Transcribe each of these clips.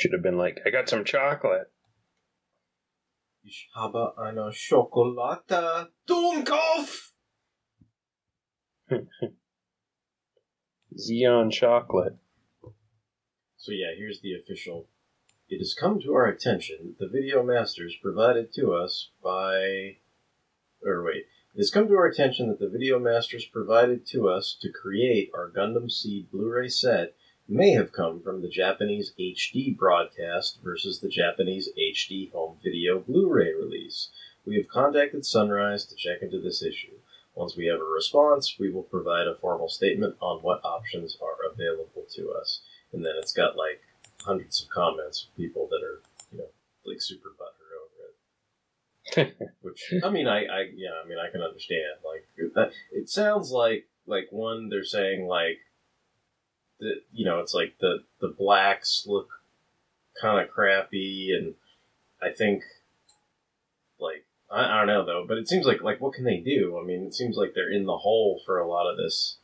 Should have been like, I got some chocolate. Ich habe eine Schokolade. Dummkopf! Zeon chocolate. So yeah, here's the official. It has come to our attention that the video masters provided to us by, or wait, it has come to our attention that the video masters provided to us to create our Gundam Seed Blu-ray set may have come from the Japanese HD broadcast versus the Japanese HD home video Blu-ray release. We have contacted Sunrise to check into this issue. Once we have a response, we will provide a formal statement on what options are available to us and then it's got like hundreds of comments of people that are you know like super butthurt over it. Which I mean, I, I yeah, I mean, I can understand. Like that, it sounds like like one they're saying like the you know it's like the the blacks look kind of crappy, and I think like I, I don't know though, but it seems like like what can they do? I mean, it seems like they're in the hole for a lot of this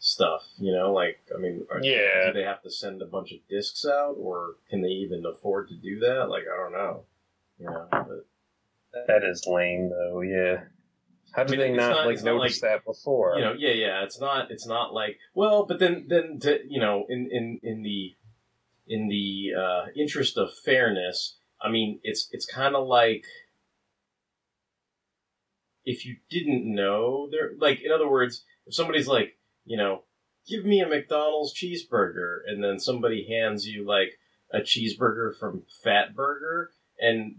stuff. You know, like I mean, are, Yeah. do they have to send a bunch of discs out, or can they even afford to do that? Like I don't know. You know, but That is lame, though. Yeah. How did I mean, they not, not- like not notice that before? you know, yeah, yeah. It's not. It's not like well, but then then to, you know, in in in the in the uh, interest of fairness, I mean, it's it's kind of like if you didn't know there, like in other words, if somebody's like, you know, give me a McDonald's cheeseburger, and then somebody hands you like a cheeseburger from Fat Burger, and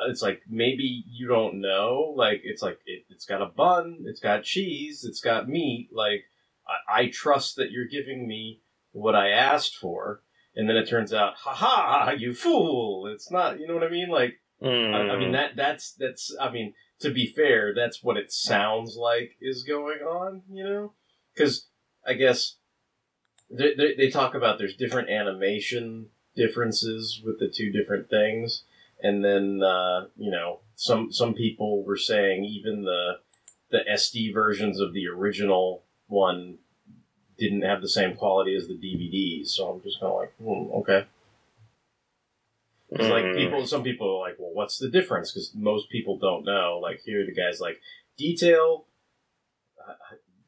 it's like maybe you don't know, like it's like it, it's got a bun, it's got cheese, it's got meat, like I, I trust that you're giving me what I asked for, and then it turns out, ha ha, you fool! It's not, you know what I mean? Like I, I mean Mm. that that's that's I mean to be fair, that's what it sounds like is going on, you know? Because I guess they, they, they talk about there's different animation differences with the two different things, and then uh, you know some some people were saying even the the SD versions of the original one didn't have the same quality as the DVDs. So I'm just kind of like, hmm, okay. It's like Mm. people, some people are like, well, what's the difference? Because most people don't know. Like here, the guy's like, detail. Uh,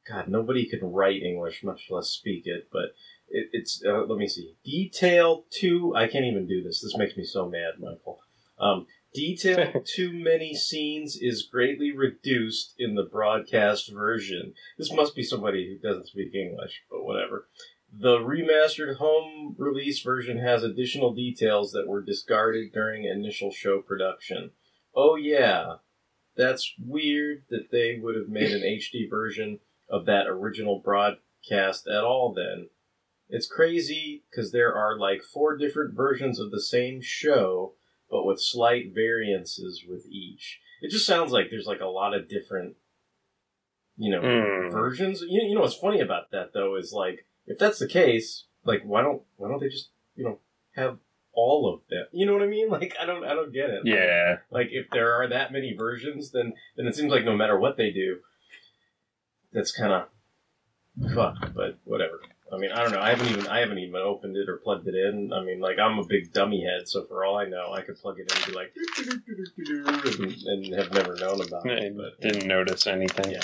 God, nobody can write English, much less speak it. But it, it's uh, let me see. Detail too. I can't even do this. This makes me so mad, Michael. Um, detail too many scenes is greatly reduced in the broadcast version. This must be somebody who doesn't speak English, but whatever. The remastered home release version has additional details that were discarded during initial show production. Oh, yeah. That's weird that they would have made an HD version of that original broadcast at all then. It's crazy because there are like four different versions of the same show, but with slight variances with each. It just sounds like there's like a lot of different, you know, Mm. versions. You, you know what's funny about that though is like if that's the case, like why don't why don't they just you know have all of them? You know what I mean? Like I don't I don't get it. Yeah. Like if there are that many versions, then then it seems like no matter what they do, that's kind of fuck. But whatever. I mean, I don't know. I haven't even I haven't even opened it or plugged it in. I mean, like I'm a big dummy head, so for all I know, I could plug it in and be like, and, and have never known about I it. But didn't notice anything. Yeah.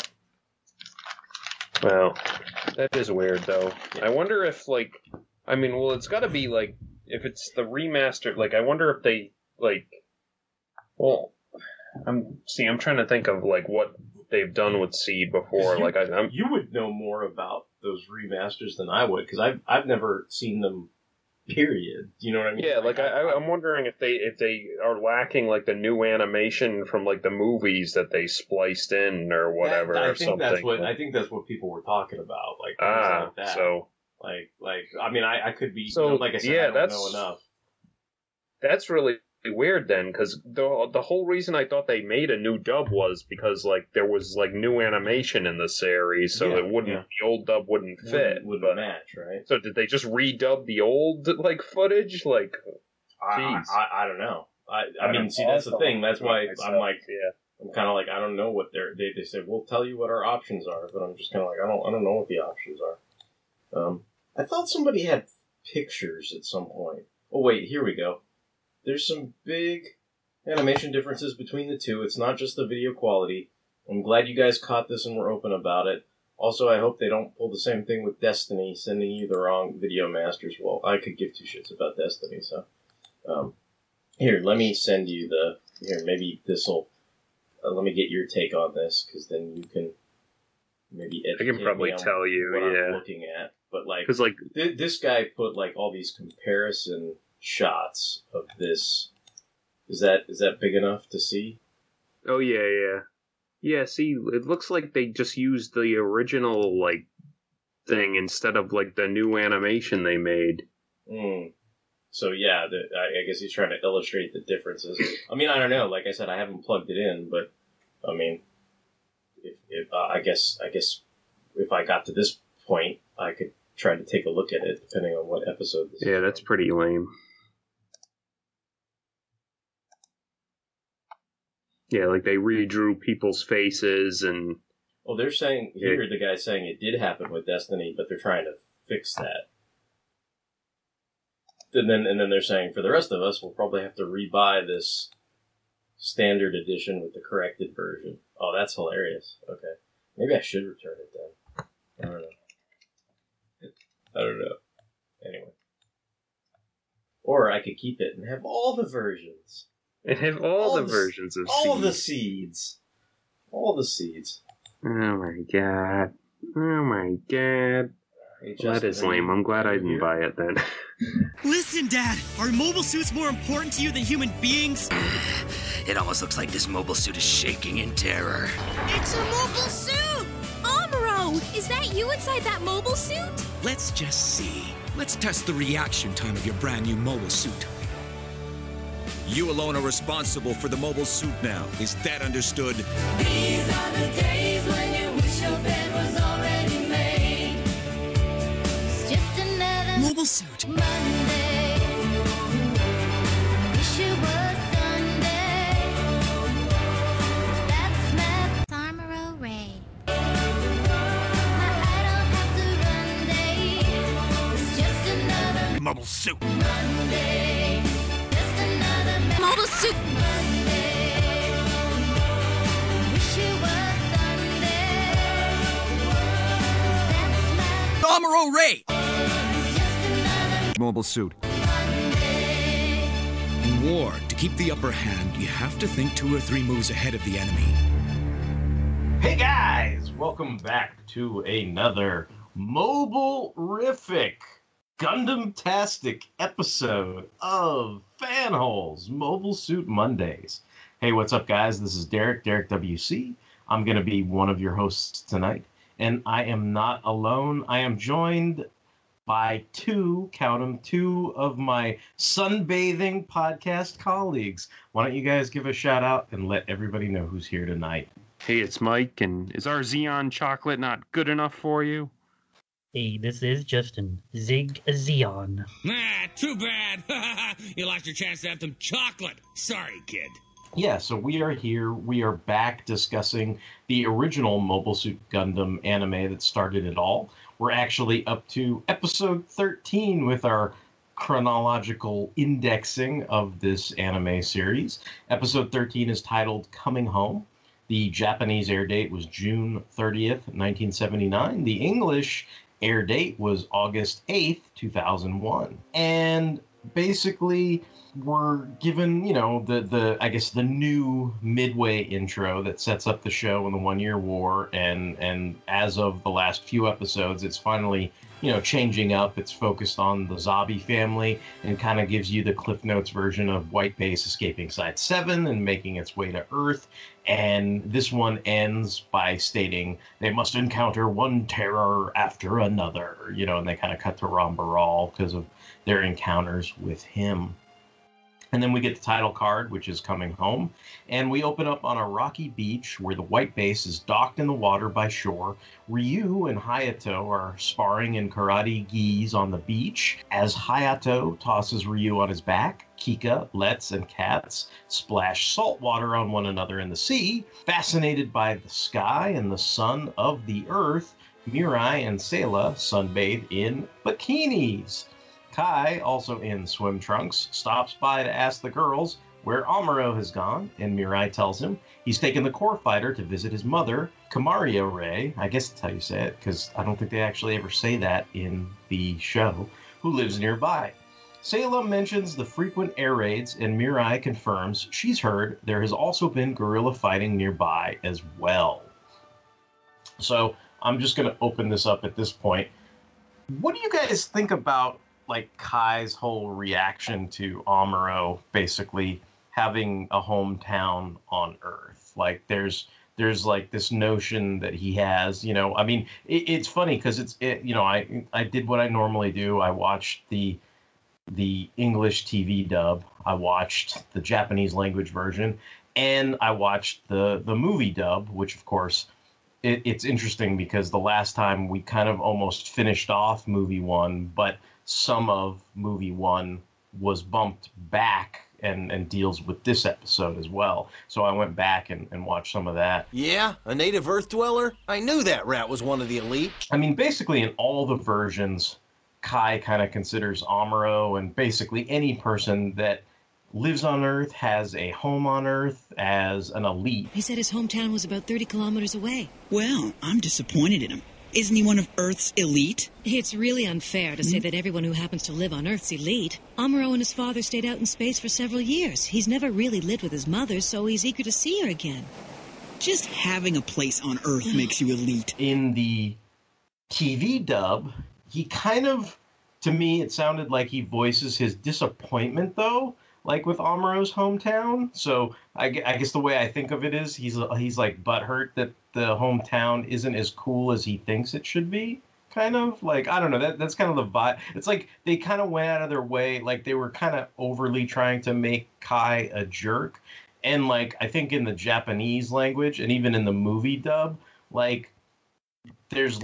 Well, that is weird, though. Yeah. I wonder if, like, I mean, well, it's got to be like if it's the remastered. Like, I wonder if they like. Well, I'm see. I'm trying to think of like what they've done with Seed before. You- Like, I, I'm you would know more about those remasters than I would because I've I've never seen them. Period. You know what I mean? Yeah, like I, I, I'm wondering if they if they are lacking like the new animation from like the movies that they spliced in or whatever That- I or think something. that's what I think that's what people were talking about. Like ah, like that. so Like like I mean I, I could be So, you know, like I said yeah, I don't that's- know enough. that's really weird then, because the the whole reason I thought they made a new dub was because like there was like new animation in the series, so Yeah, it wouldn't yeah. the old dub wouldn't fit. Wouldn't, wouldn't but match, right? so did they just redub the old like footage? Like I, I, I don't know. I, I, I mean, see, that's the thing. That's why I'm like, yeah. I'm kind of like, I don't know what they're. They, they said we'll tell you what our options are, but I'm just kind of like, I don't, I don't know what the options are. Um, I thought somebody had pictures at some point, Oh wait, here we go. There's some big animation differences between the two. It's not just the video quality. I'm glad you guys caught this and were open about it. Also, I hope they don't pull the same thing with Destiny, sending you the wrong video masters. Well, I could give two shits about Destiny, so. Um, here, let me send you the. Here, maybe this'll. Uh, let me get your take on this, because then you can maybe I can probably tell you, what I'm yeah. looking at. But like, Because like Th- this guy put like all these comparison shots of this. Is that is that big enough to see? Oh yeah, yeah, yeah. See, it looks like they just used the original like thing instead of like the new animation they made. Mm. So yeah, the, I, I guess he's trying to illustrate the differences. I mean, I don't know. Like I said, I haven't plugged it in, but I mean, if, if uh, I guess I guess if I got to this point, I could try to take a look at it, depending on what episode. This Yeah, that's from. pretty lame. Yeah, like they redrew people's faces and Well, they're saying here the guy's saying it did happen with Destiny, but they're trying to fix that. And then and then they're saying for the rest of us, we'll probably have to rebuy this standard edition with the corrected version. Oh, that's hilarious. Okay, maybe I should return it then. I don't know. I don't know. Anyway, or I could keep it and have all the versions, and have all, All the the versions of all the seeds, all the seeds. Oh my god. Oh my god. Hey, Well, that Justin, is are lame. I'm glad I didn't buy it then. Listen, Dad, are mobile suits more important to you than human beings? It almost looks like this mobile suit is shaking in terror. It's a mobile suit! Amuro! Is that you inside that mobile suit? Let's just see. Let's test the reaction time of your brand new mobile suit. You alone are responsible for the mobile suit now. Is that understood? These are the days when you wish your bed was already made. It's just another Mobile suit. Monday. Wish it was Sunday. That's my Amuro Ray. I don't have to run day. It's just another Mobile suit. Monday. Just another mobile suit. Monday. Wish it was Sunday. That's my Amuro Ray! Mobile suit. In war, to keep the upper hand, you have to think two or three moves ahead of the enemy. Hey guys, welcome back to another mobile rific Gundam Tastic episode of Fanholes Mobile Suit Mondays. Hey, what's up, guys? This is Derek, Derek WC. I'm going to be one of your hosts tonight, and I am not alone. I am joined by two, count them, two of my sunbathing podcast colleagues. Why don't you guys give a shout out and let everybody know who's here tonight? hey, it's Mike, and is our Zeon chocolate not good enough for you? Hey, this is Justin. Zig a Zeon. Ah, too bad. you lost your chance to have some chocolate. Sorry, kid. Yeah, so we are here. We are back discussing the original Mobile Suit Gundam anime that started it all. We're actually up to episode 13 with our chronological indexing of this anime series. Episode 13 is titled Coming Home. The Japanese air date was June 30th, 1979. The English air date was August 8th, 2001. And basically, we're given, you know, the the I guess the new midway intro that sets up the show in the One Year War, and and as of the last few episodes, it's finally you know changing up. It's focused on the Zabi family and kind of gives you the Cliff Notes version of White Base escaping Side Seven and making its way to Earth. And this one ends by stating they must encounter one terror after another, you know, and they kind of cut to Ramba Ral because of their encounters with him. And then we get the title card, which is coming home. And we open up on a rocky beach where the white base is docked in the water by shore. Ryu and Hayato are sparring in karate gis on the beach. As Hayato tosses Ryu on his back, Kikka, Letz, and Katz splash salt water on one another in the sea. Fascinated by the sky and the sun of the earth, Mirai and Sayla sunbathe in bikinis. Kai, also in swim trunks, stops by to ask the girls where Amuro has gone, and Mirai tells him he's taken the core fighter to visit his mother, Kamaria Ray. I guess that's how you say it, because I don't think they actually ever say that in the show, who lives nearby. Sayla mentions the frequent air raids, and Mirai confirms she's heard there has also been guerrilla fighting nearby as well. So I'm just going to open this up at this point. What do you guys think about like Kai's whole reaction to Amuro basically having a hometown on Earth? Like there's there's like this notion that he has, you know. I mean, it, it's funny because it's it, you know I I did what I normally do. I watched the the English TV dub. I watched the Japanese language version, and I watched the the movie dub, which of course it, it's interesting because the last time we kind of almost finished off movie one, but some of movie one was bumped back and, and deals with this episode as well. So I went back and, and watched some of that. Yeah, a native Earth dweller? I knew that rat was one of the elite. I mean, basically, in all the versions, Kai kind of considers Amuro and basically any person that lives on Earth, has a home on Earth, as an elite. He said his hometown was about 30 kilometers away. Well, I'm disappointed in him. Isn't he one of Earth's elite? It's really unfair to say hmm? that everyone who happens to live on Earth's elite. Amuro and his father stayed out in space for several years. He's never really lived with his mother, so he's eager to see her again. Just having a place on Earth makes you elite. In the TV dub, he kind of, to me, it sounded like he voices his disappointment, though, like with Amuro's hometown. So I, I guess the way I think of it is he's he's like butthurt that the hometown isn't as cool as he thinks it should be. Kind of like I don't know that that's kind of the vibe. It's like they kind of went out of their way, like they were kind of overly trying to make Kai a jerk, and like I think in the Japanese language and even in the movie dub, like there's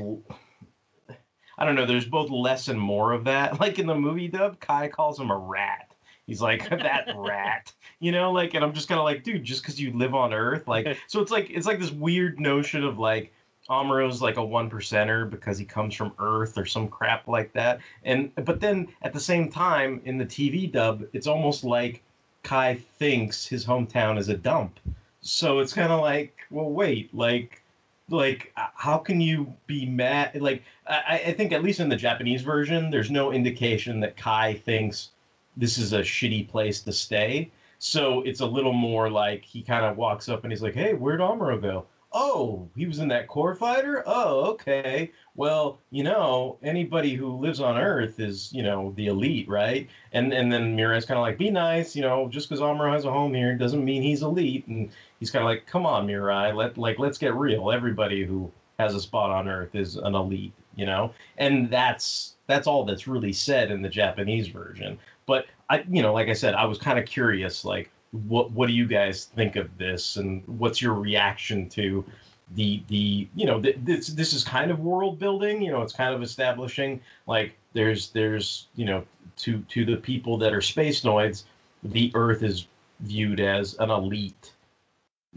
i don't know, there's both less and more of that. Like in the movie dub, Kai calls him a rat. He's like that rat, you know, like, and I'm just kind of like, dude, just because you live on Earth, like, so it's like it's like this weird notion of like Amuro's like a one percenter because he comes from Earth or some crap like that, and but then at the same time in the TV dub, it's almost like Kai thinks his hometown is a dump, so it's kind of like, well, wait, like like uh, how can you be mad like I, I think at least in the japanese version there's no indication that kai thinks this is a shitty place to stay. So it's a little more like he kind of walks up and he's like hey where'd amuro go oh he was in that core fighter? Oh okay. Well you know anybody who lives on earth is you know the elite right? And and then mirai's kind of like be nice you know just because amuro has a home here doesn't mean he's elite. And he's kind of like come on mirai let like let's get real. Everybody who has a spot on earth is an elite you know? And that's that's all that's really said in the japanese version but i you know like i said i was kind of curious like what what do you guys think of this? And what's your reaction to the the you know th- this this is kind of world building you know it's kind of establishing like there's there's you know to to the people that are space noids the earth is viewed as an elite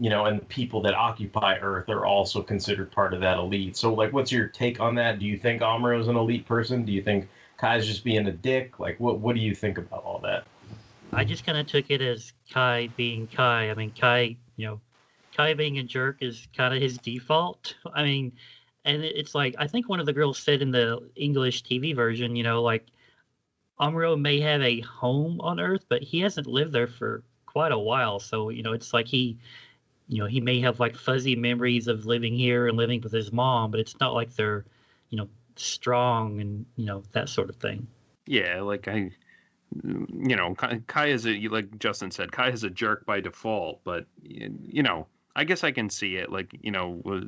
you know and the people that occupy earth are also considered part of that elite. So like what's your take on that? Do you think Amuro is an elite person? Do you think kai's just being a dick like what what do you think about all that I just kind of took it as Kai being Kai. I mean, Kai, you know, Kai being a jerk is kind of his default. I mean, and it's like I think one of the girls said in the English TV version, you know, like Amuro may have a home on Earth, but he hasn't lived there for quite a while. So you know, it's like he, you know, he may have like fuzzy memories of living here and living with his mom, but it's not like they're, you know, strong and you know that sort of thing. Yeah, like I, you know, Kai, is a like Justin said, Kai is a jerk by default. But you know, I guess I can see it. Like you know, uh,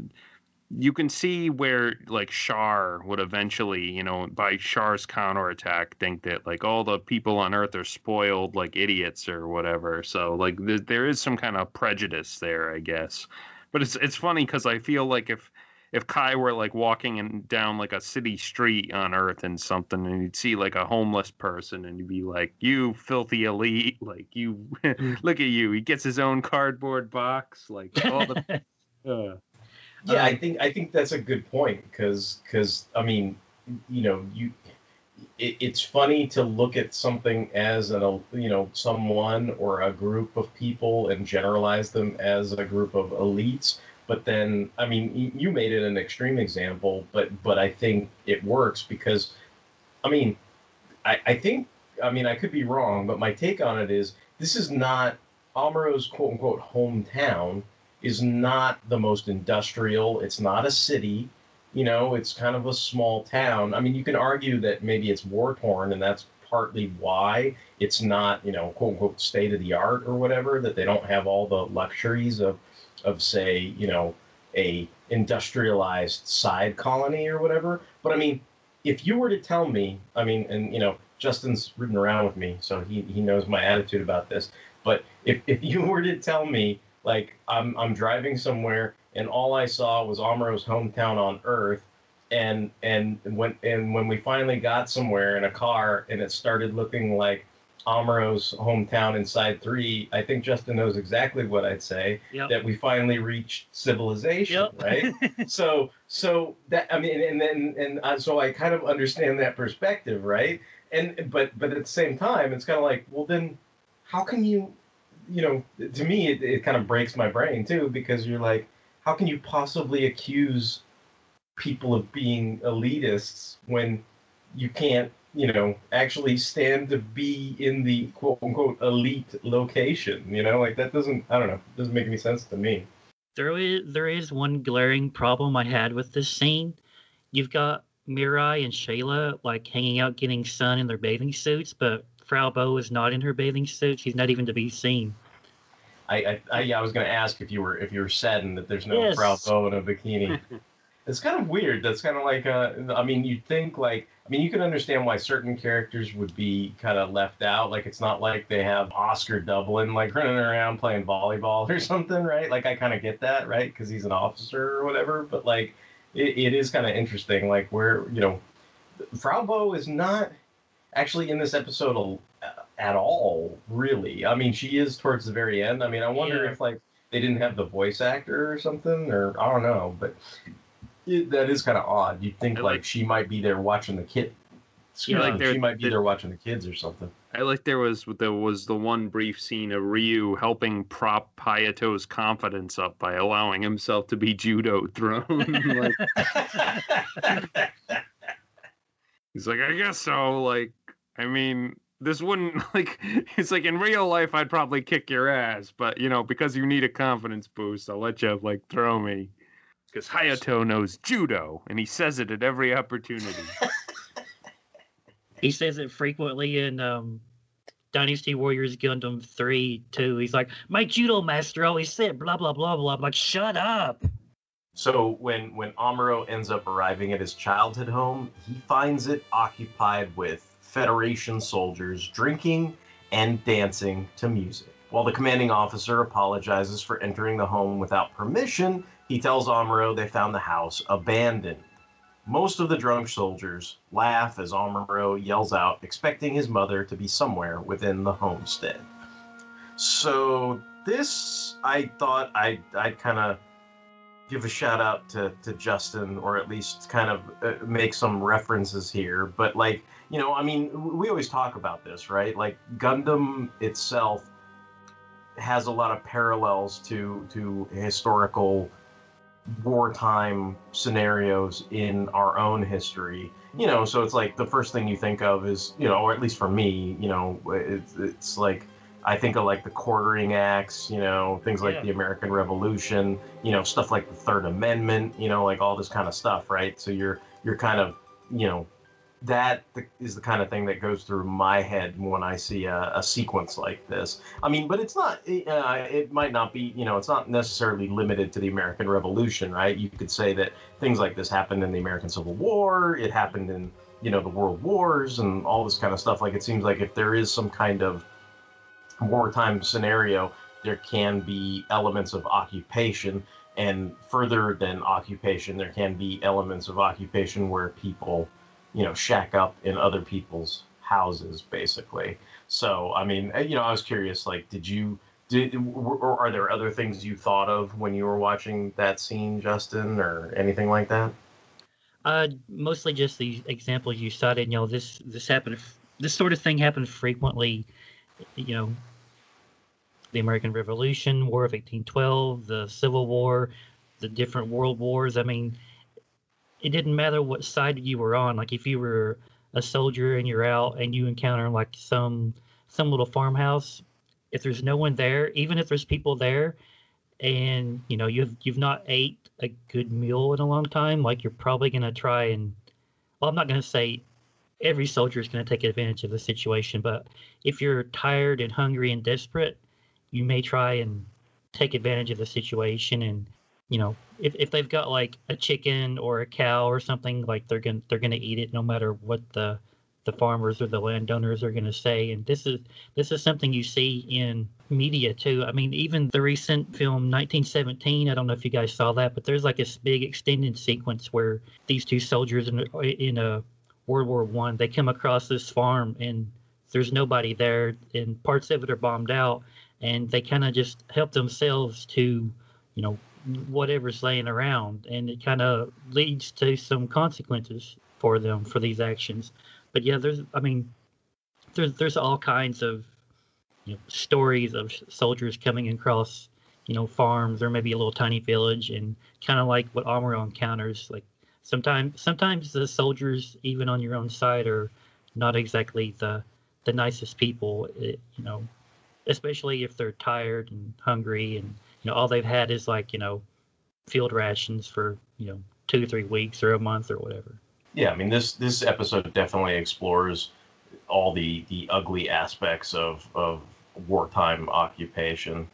you can see where like Char would eventually, you know, by Char's counterattack, think that like all the people on Earth are spoiled like idiots or whatever. So like there, there is some kind of prejudice there, I guess. But it's it's funny because I feel like if if Kai were like walking in, down like a city street on Earth and something, and you'd see like a homeless person, and you'd be like, "You filthy elite! Like you, look at you! He gets his own cardboard box, like all the." uh, yeah i think i think that's a good point because because i mean you know you it, it's funny to look at something as an you know someone or a group of people and generalize them as a group of elites but then i mean you made it an extreme example but but i think it works because i mean i i think i mean i could be wrong but my take on it is this is not Amuro's quote unquote hometown is not the most industrial. It's not a city. You know it's kind of a small town. I mean you can argue that maybe it's war torn and that's partly why it's not you know quote unquote state of the art or whatever that they don't have all the luxuries of of say you know a industrialized side colony or whatever but i mean if you were to tell me i mean and you know justin's ridden around with me so he, he knows my attitude about this but if, if you were to tell me like i'm i'm driving somewhere and all I saw was Amuro's hometown on Earth. And and when and when we finally got somewhere in a car and it started looking like Amuro's hometown inside three, I think Justin knows exactly what I'd say. Yep. That we finally reached civilization, Yep. right? so so that I mean, and then and uh, so I kind of understand that perspective, right? And but but at the same time, it's kind of like, well, then how can you, you know, to me, it, it kind of breaks my brain too because you're like, how can you possibly accuse people of being elitists when you can't, you know, actually stand to be in the quote unquote elite location? You know, like that doesn't, I don't know, doesn't make any sense to me. There is there is one glaring problem I had with this scene. You've got Mirai and Shayla like hanging out getting sun in their bathing suits, but Frau Bo is not in her bathing suit. She's not even to be seen. I, I, I, yeah, I was going to ask if you were if you were saddened that there's no Yes. Frau Bo in a bikini. it's kind of weird. That's kind of like, uh, I mean, you'd think like, I mean, you can understand why certain characters would be kind of left out. Like, it's not like they have Oscar Dublin like running around playing volleyball or something, right? Like, I kind of get that, right? Because he's an officer or whatever. But like, it, it is kind of interesting, like where you know, Frau Bo is not actually in this episode at all, really. I mean, she is towards the very end. I mean, I wonder Yeah. if like they didn't have the voice actor or something, or I don't know, but it, that is kind of odd. You'd think I like, like- she might be there watching the kid. Yeah, like she there- might be the- there watching the kids or something. I like there was there was the one brief scene of Ryu helping prop Hayato's confidence up by allowing himself to be judo thrown. like, he's like, I guess so. Like, I mean, this wouldn't like. It's like in real life, I'd probably kick your ass, but you know, because you need a confidence boost, I'll let you like throw me. Because Hayato knows judo, and he says it at every opportunity. He says it frequently in um, Dynasty Warriors Gundam 3 too. He's like, My judo master always said blah blah blah blah. I'm like, shut up. So when when Amuro ends up arriving at his childhood home, he finds it occupied with Federation soldiers drinking and dancing to music. While the commanding officer apologizes for entering the home without permission, he tells Amuro they found the house abandoned. Most of the drunk soldiers laugh as Amuro yells out, expecting his mother to be somewhere within the homestead. So this, I thought I'd, I'd kind of give a shout out to, to Justin, or at least kind of uh, make some references here. But like, you know, I mean, we always talk about this, right? Like Gundam itself has a lot of parallels to to historical wartime scenarios in our own history. You know, so it's like the first thing you think of is, you know, or at least for me, you know, it's, it's like I think of like the quartering acts, you know, things like Yeah. the American Revolution, you know, stuff like the Third Amendment, you know, like all this kind of stuff, right? So you're you're kind of, you know, that th- is the kind of thing that goes through my head when I see a, a sequence like this. I mean, but it's not. Uh, it might not be. You know, it's not necessarily limited to the American Revolution, right? You could say that things like this happened in the American Civil War. It happened in you know the World Wars and all this kind of stuff. Like it seems like if there is some kind of wartime scenario, there can be elements of occupation. And further than occupation, there can be elements of occupation where people, you know, shack up in other people's houses, basically. So, I mean, uh, you know, I was curious, like, did you, did, or are there other things you thought of when you were watching that scene, Justin, or anything like that? Uh, mostly just the examples you cited. You know, this this happened. This sort of thing happened frequently. You know, the American Revolution, War of 1812, the Civil War, the different world wars. I mean, it didn't matter what side you were on. Like if you were a soldier and you're out and you encounter like some some little farmhouse, if there's no one there, even if there's people there, and you know you've you've not ate a good meal in a long time, like you're probably gonna try and well, I'm not gonna say every soldier is gonna take advantage of the situation, but if you're tired and hungry and desperate, you may try and take advantage of the situation and you know if, if they've got like a chicken or a cow or something like they're gonna they're gonna eat it no matter what the the farmers or the landowners are gonna say. And this is this is something you see in media too. I mean even the recent film 1917 i don't know if you guys saw that but there's like this big extended sequence where these two soldiers in, in a world war one they come across this farm and there's nobody there and parts of it are bombed out and they kind of just help themselves to you know whatever's laying around and it kind of leads to some consequences for them for these actions. But yeah there's i mean there's there's all kinds of you know stories of soldiers coming across you know farms or maybe a little tiny village and kind of like what Amuro encounters like sometimes sometimes the soldiers even on your own side are not exactly the the nicest people it, you know especially if they're tired and hungry and you know all they've had is like you know field rations for you know two or three weeks or a month or whatever Yeah, I mean this this episode definitely explores all the the ugly aspects of of wartime occupation.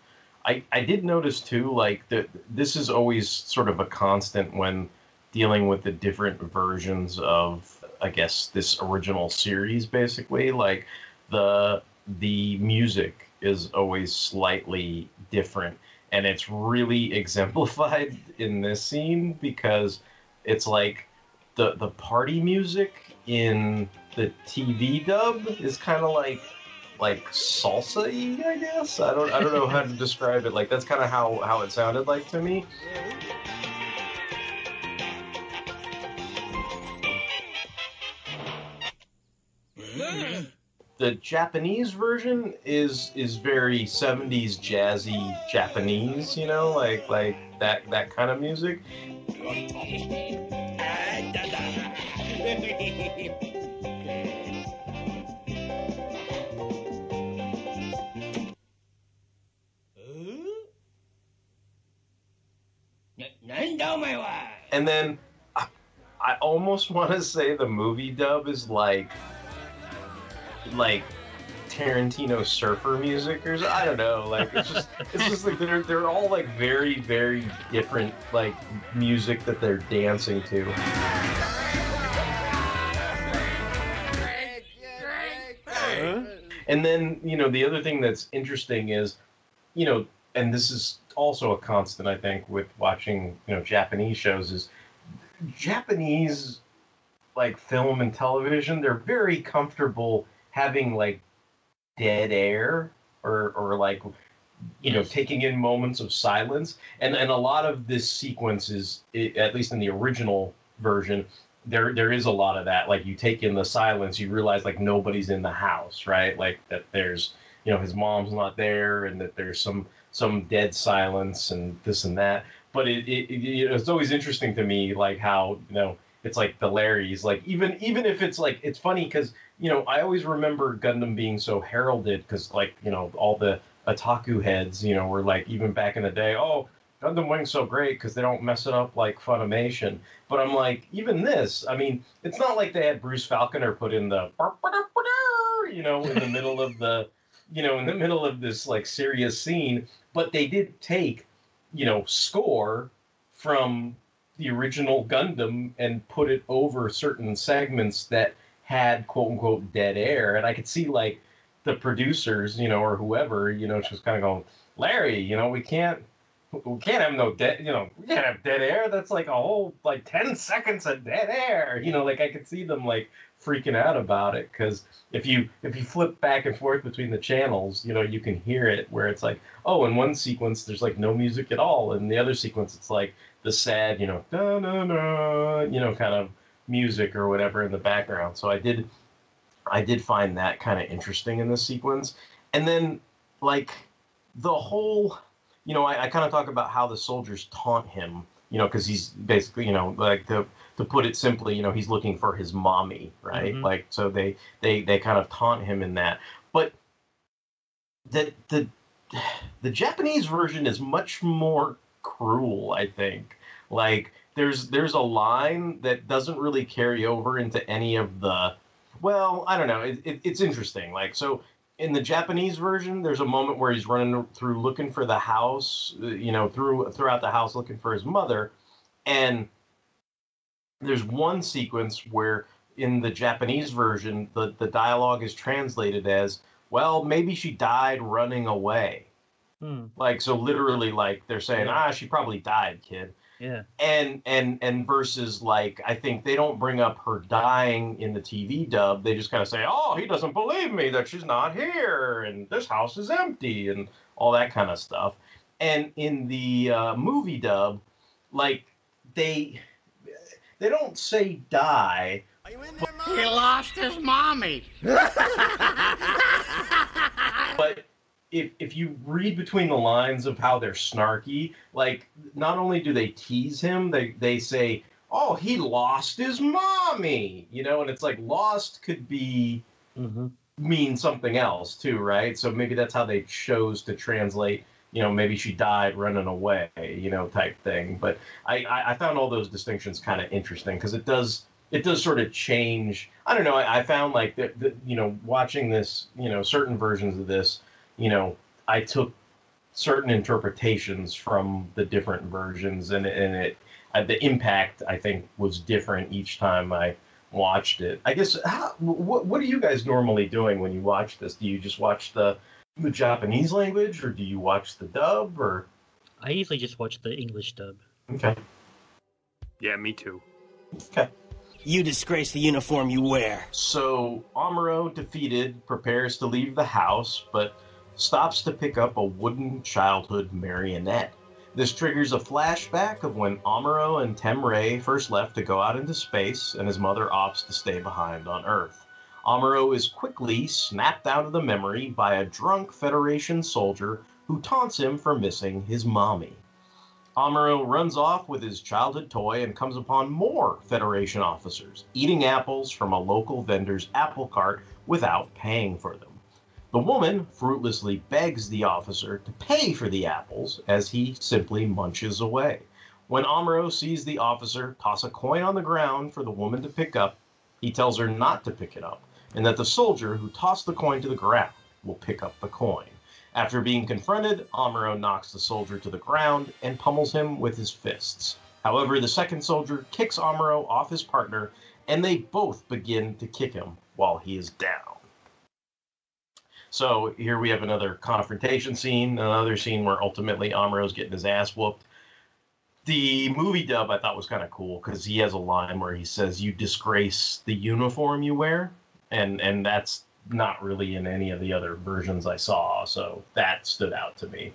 I I did notice too, like that this is always sort of a constant when dealing with the different versions of I guess this original series. Basically, like the the music is always slightly different, and it's really exemplified in this scene because it's like the the party music in the TV dub is kind of like like salsa I guess. I don't I don't know how to describe it. Like that's kind of how how it sounded like to me. The Japanese version is is very 70s jazzy Japanese, you know, like like that that kind of music. And then I, I almost want to say the movie dub is like like Tarantino surfer music or I don't know. Like it's just it's just like they're they're all like very very different like music that they're dancing to. And then, you know, the other thing that's interesting is, you know, and this is also a constant, I think, with watching, you know, Japanese shows is Japanese like film and television, they're very comfortable having like dead air or or like you know taking in moments of silence. And and a lot of this sequence is at least in the original version there there is a lot of that. Like you take in the silence you realize like nobody's in the house right? Like that there's you know his mom's not there and that there's some some dead silence and this and that. But it, it, it you know, it's always interesting to me like how you know it's like the larrys like even even if it's like it's funny because you know i always remember gundam being so heralded because like you know all the otaku heads you know were like even back in the day oh Gundam Wing's so great because they don't mess it up like Funimation. But I'm like, even this, I mean, it's not like they had Bruce Faulconer put in the, you know, in the middle of the, you know, in the middle of this like serious scene. But they did take, you know, score from the original Gundam and put it over certain segments that had quote unquote dead air. And I could see like the producers, you know, or whoever, you know, just kind of going, Larry, you know, we can't we can't have no dead you know we can't have dead air. That's like a whole like 10 seconds of dead air. You know like i could see them like freaking out about it. Because if you if you flip back and forth between the channels you know you can hear it where it's like oh in one sequence there's like no music at all. And the other sequence it's like the sad you know da, da, da, you know kind of music or whatever in the background. So I did I did find that kind of interesting in this sequence. And then like the whole you know, I, I kind of talk about how the soldiers taunt him, you know, because he's basically, you know, like to to put it simply, you know, he's looking for his mommy, right? Mhm. Like so they they they kind of taunt him in that. But the the the Japanese version is much more cruel, I think. Like there's there's a line that doesn't really carry over into any of the well, I don't know. It, it, it's interesting. Like so in the Japanese version, there's a moment where he's running through looking for the house, uh, you know, through throughout the house looking for his mother, and there's one sequence where in the Japanese version, the the dialogue is translated as, "Well, maybe she died running away." Hmm. Like so, literally, like they're saying. "Ah, she probably died, kid." Yeah. and and and versus like I think they don't bring up her dying in the TV dub. They just kind of say, "Oh, he doesn't believe me that she's not here, and this house is empty, and all that kind of stuff." And in the uh, movie dub, like they they don't say die. He lost his mommy. but if if you read between the lines of how they're snarky, like not only do they tease him, they they say, "Oh, he lost his mommy," you know, and it's like lost could be Mm-hmm. mean something else too, right? So maybe that's how they chose to translate. You know, maybe she died running away, you know, type thing. But I I, I found all those distinctions kind of interesting because it does it does sort of change. I don't know. I, I found like that, that you know watching this, you know, certain versions of this, you know, I took certain interpretations from the different versions, and and it uh, the impact I think was different each time I watched it. I guess how, what what are you guys normally doing when you watch this? Do you just watch the the Japanese language, or do you watch the dub, or I usually just watch the English dub. okay? Yeah, me too. Okay. You disgrace the uniform you wear. So Amuro, defeated, prepares to leave the house, but stops to pick up a wooden childhood marionette. This triggers a flashback of when Amuro and Tem Ray first left to go out into space, and his mother opts to stay behind on Earth. Amuro is quickly snapped out of the memory by a drunk Federation soldier who taunts him for missing his mommy. Amuro runs off with his childhood toy and comes upon more Federation officers eating apples from a local vendor's apple cart without paying for them. The woman fruitlessly begs the officer to pay for the apples as he simply munches away. When Amuro sees the officer toss a coin on the ground for the woman to pick up, he tells her not to pick it up and that the soldier who tossed the coin to the ground will pick up the coin. After being confronted, Amuro knocks the soldier to the ground and pummels him with his fists. However, the second soldier kicks Amuro off his partner, and they both begin to kick him while he is down. So here we have another confrontation scene, another scene where ultimately Amuro's getting his ass whooped. The movie dub I thought was kind of cool because he has a line where he says, "You disgrace the uniform you wear," and and that's not really in any of the other versions I saw. So that stood out to me.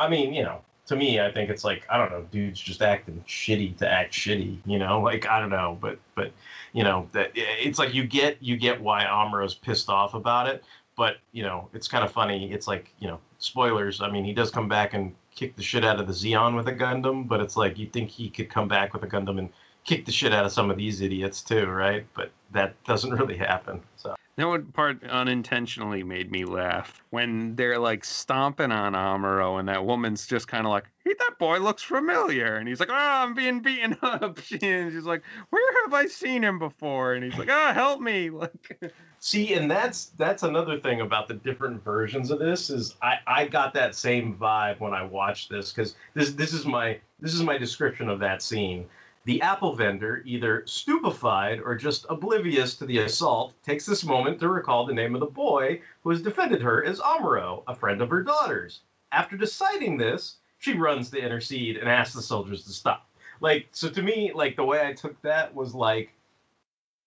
I mean, you know, to me, I think it's like I don't know, dudes just acting shitty to act shitty. You know, like I don't know, but but you know that it's like you get you get why Amuro's pissed off about it. But you know, it's kind of funny. It's like you know, spoilers. I mean, he does come back and kick the shit out of the Zeon with a Gundam, but it's like you think he could come back with a Gundam and kick the shit out of some of these idiots too, right? But that doesn't really happen. So. That one part unintentionally made me laugh when they're like stomping on Amuro, and that woman's just kind of like, "Hey, that boy looks familiar," and he's like, "Oh, I'm being beaten up." and she's like, "Where have I seen him before?" And he's like, "Oh, help me!" Like, See, and that's that's another thing about the different versions of this is I I got that same vibe when I watched this because this this is my this is my description of that scene. The apple vendor, either stupefied or just oblivious to the assault, takes this moment to recall the name of the boy who has defended her as Amuro, a friend of her daughter's. After deciding this, she runs to intercede and asks the soldiers to stop. Like, so to me, like the way I took that was like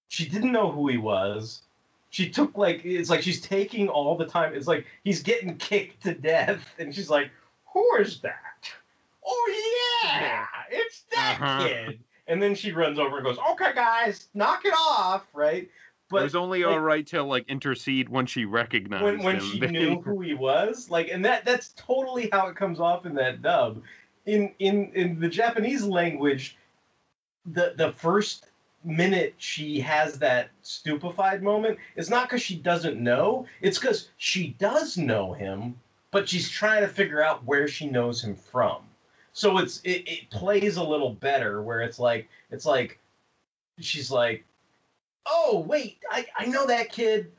she didn't know who he was. She took like it's like she's taking all the time. It's like he's getting kicked to death, and she's like, "Who is that? Oh yeah, it's that Uh-huh. kid." And then she runs over and goes, "Okay, guys, knock it off!" Right? But it was only like, all right to like intercede when she recognized when when him. she knew who he was. Like, and that that's totally how it comes off in that dub. In in in the Japanese language, the the first minute she has that stupefied moment, it's not because she doesn't know. It's because she does know him, but she's trying to figure out where she knows him from. So it's it, it plays a little better where it's like it's like she's like oh wait, I, I know that kid.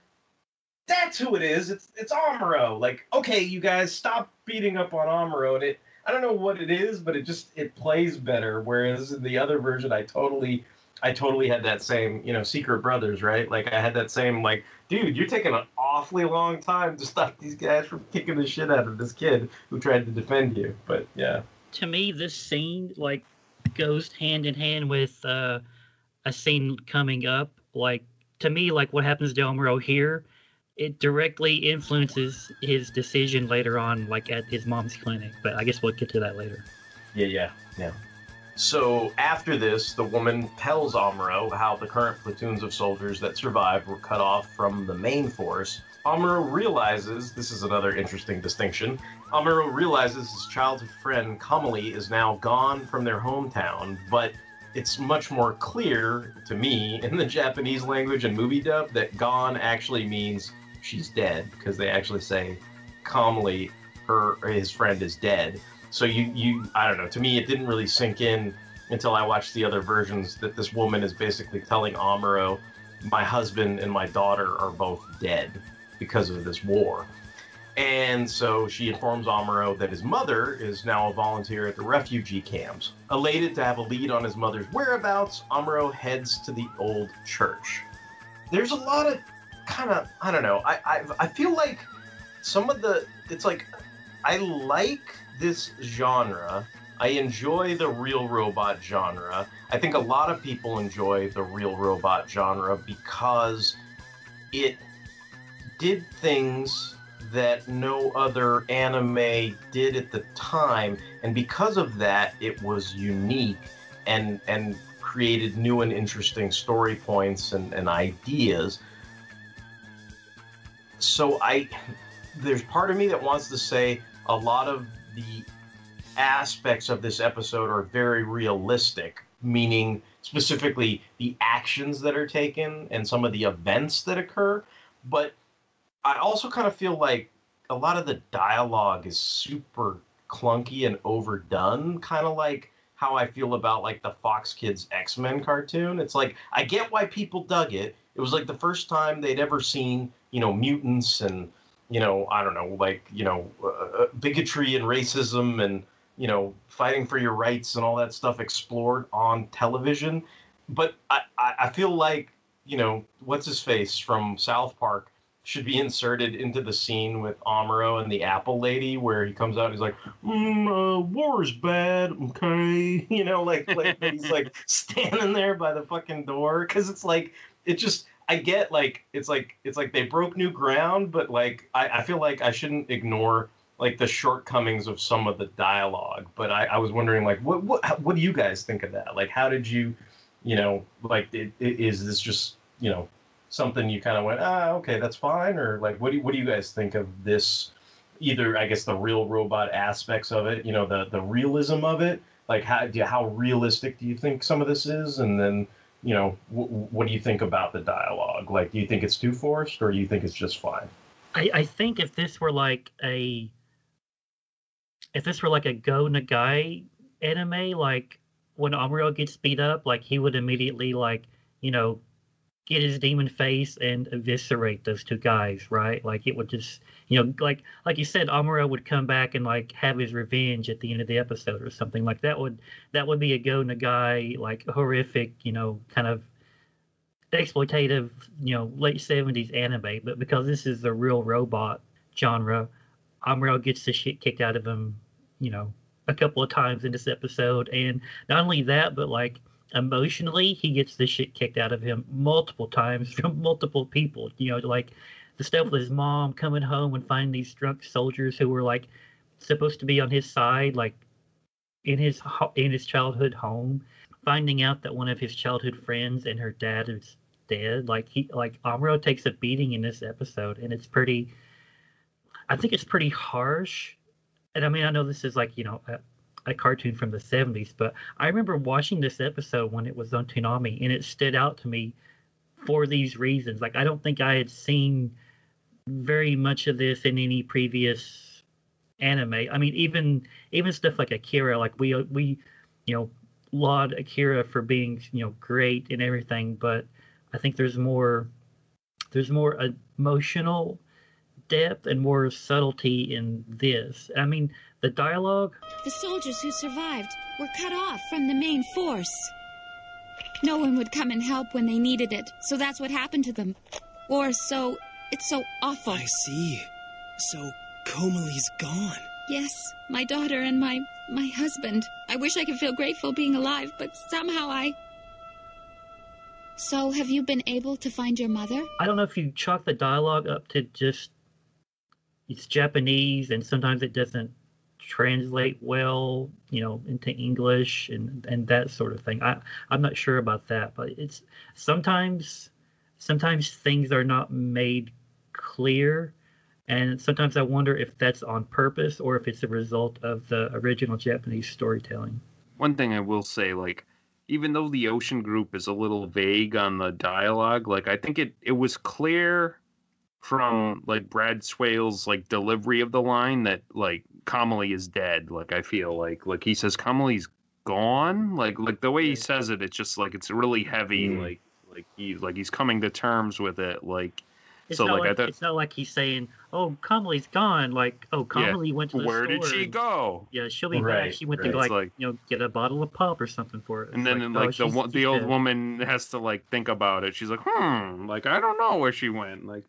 That's who it is. It's it's Amuro. Like, okay, you guys stop beating up on Amuro. And it I don't know what it is, but it just it plays better. Whereas in the other version, I totally I totally had that same, you know, Secret Brothers, right? Like I had that same like, dude, you're taking an awfully long time to stop these guys from kicking the shit out of this kid who tried to defend you. But yeah. To me, this scene like goes hand in hand with uh, a scene coming up. Like to me like what happens to Amuro here it directly influences his decision later on like at his mom's clinic but i guess we'll get to that later. Yeah yeah yeah so after this the woman tells amuro how the current platoons of soldiers that survived were cut off from the main force amuro realizes this is another interesting distinction amuro realizes his childhood friend kamali is now gone from their hometown but it's much more clear to me in the Japanese language and movie dub that gone actually means she's dead because they actually say calmly her his friend is dead. So you you I don't know. To me, it didn't really sink in until I watched the other versions that this woman is basically telling Amuro, my husband and my daughter are both dead because of this war. And so she informs Amuro that his mother is now a volunteer at the refugee camps. Elated to have a lead on his mother's whereabouts, Amuro heads to the old church. There's a lot of kind of I don't know. I, I I feel like some of the it's like I like this genre. I enjoy the real robot genre. I think a lot of people enjoy the real robot genre because it did things that no other anime did at the time and because of that it was unique and and created new and interesting story points and, and ideas so i there's part of me that wants to say a lot of the aspects of this episode are very realistic meaning specifically the actions that are taken and some of the events that occur but I also kind of feel like a lot of the dialogue is super clunky and overdone, kind of like how I feel about like the Fox Kids X Men cartoon. It's like I get why people dug it. It was like the first time they'd ever seen, you know, mutants and you know, I don't know, like you know, uh, bigotry and racism and you know, fighting for your rights and all that stuff explored on television. But I, I, I feel like you know, what's his face from South Park should be inserted into the scene with Amuro and the Apple Lady, where he comes out and he's like, mm, uh, "War is bad, okay," you know, like like he's like standing there by the fucking door because it's like it just. I get like it's like it's like they broke new ground, but like I, I feel like I shouldn't ignore like the shortcomings of some of the dialogue. But I, I was wondering like what what what do you guys think of that? Like how did you, you know, like it, it, is this just you know something you kind of went, ah, okay, that's fine, or like, what do what do you guys think of this? Either I guess the real robot aspects of it, you know, the the realism of it, like how do how realistic do you think some of this is, and then you know, w- what do you think about the dialogue? Like, do you think it's too forced, or do you think it's just fine? I, I think if this were like a if this were like a Go Nagai anime, like when Amuro gets beat up, like he would immediately like, you know, get his demon face and eviscerate those two guys, right? Like it would just, you know, like like you said, Amuro would come back and like have his revenge at the end of the episode or something like that. Would that would be a Go Nagai like horrific, you know, kind of exploitative, you know, late seventies anime. But because this is the real robot genre, Amuro gets the shit kicked out of him, you know, a couple of times in this episode, and not only that, but like emotionally he gets the shit kicked out of him multiple times from multiple people you know like the stuff with his mom coming home and finding these drunk soldiers who were like supposed to be on his side like in his in his childhood home finding out that one of his childhood friends and her dad is dead. Like he like Amuro takes a beating in this episode, and it's pretty. I think it's pretty harsh, and I mean I know this is like you know a, cartoon from the '70s, but I remember watching this episode when it was on Toonami, and it stood out to me for these reasons. Like I don't think I had seen very much of this in any previous anime. I mean, even even stuff like Akira, like we we you know laud Akira for being you know great and everything, but I think there's more there's more emotional depth and more subtlety in this. I mean, the dialogue. The soldiers who survived were cut off from the main force. No one would come and help when they needed it, so that's what happened to them. Or so. It's so awful. I see. So Komali's gone. Yes, my daughter and my my husband. I wish I could feel grateful being alive, but somehow I. So, have you been able to find your mother? I don't know if you chalk the dialogue up to just it's Japanese and sometimes it doesn't translate well, you know, into English and and that sort of thing. I I'm not sure about that, but it's sometimes sometimes things are not made clear and sometimes I wonder if that's on purpose or if it's a result of the original Japanese storytelling. One thing I will say, like, even though the Ocean Group is a little vague on the dialogue, like I think it it was clear from like Brad Swaile's like delivery of the line that like Kamali is dead. Like I feel like like he says Kamali's gone. Like like the way he says it, it's just like it's really heavy. Like like he like he's coming to terms with it. Like It's so not like, like, I thought. it's not like he's saying, "Oh, Kamali's gone." Like, "Oh, Yeah. Kamali went to the Where did store she and- go? Yeah, she'll be Right, back. She went right. to It's like, like- you know get a bottle of pop or something for it. And then It's like, oh, the she's- the old dead. woman has to like think about it. She's like, hmm, like I don't know where she went. Like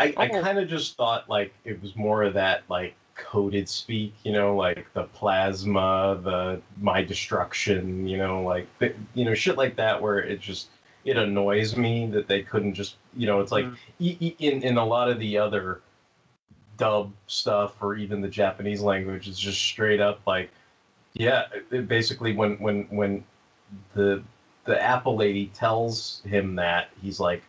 I, I Oh. kind of just thought like it was more of that like coded speak, you know, like the plasma, the my destruction, you know, like the, you know shit like that, where it just it annoys me that they couldn't just, you know, it's like mm. e- e- in in a lot of the other dub stuff or even the Japanese language, it's just straight up like, yeah, it basically when when when the the apple lady tells him that he's like,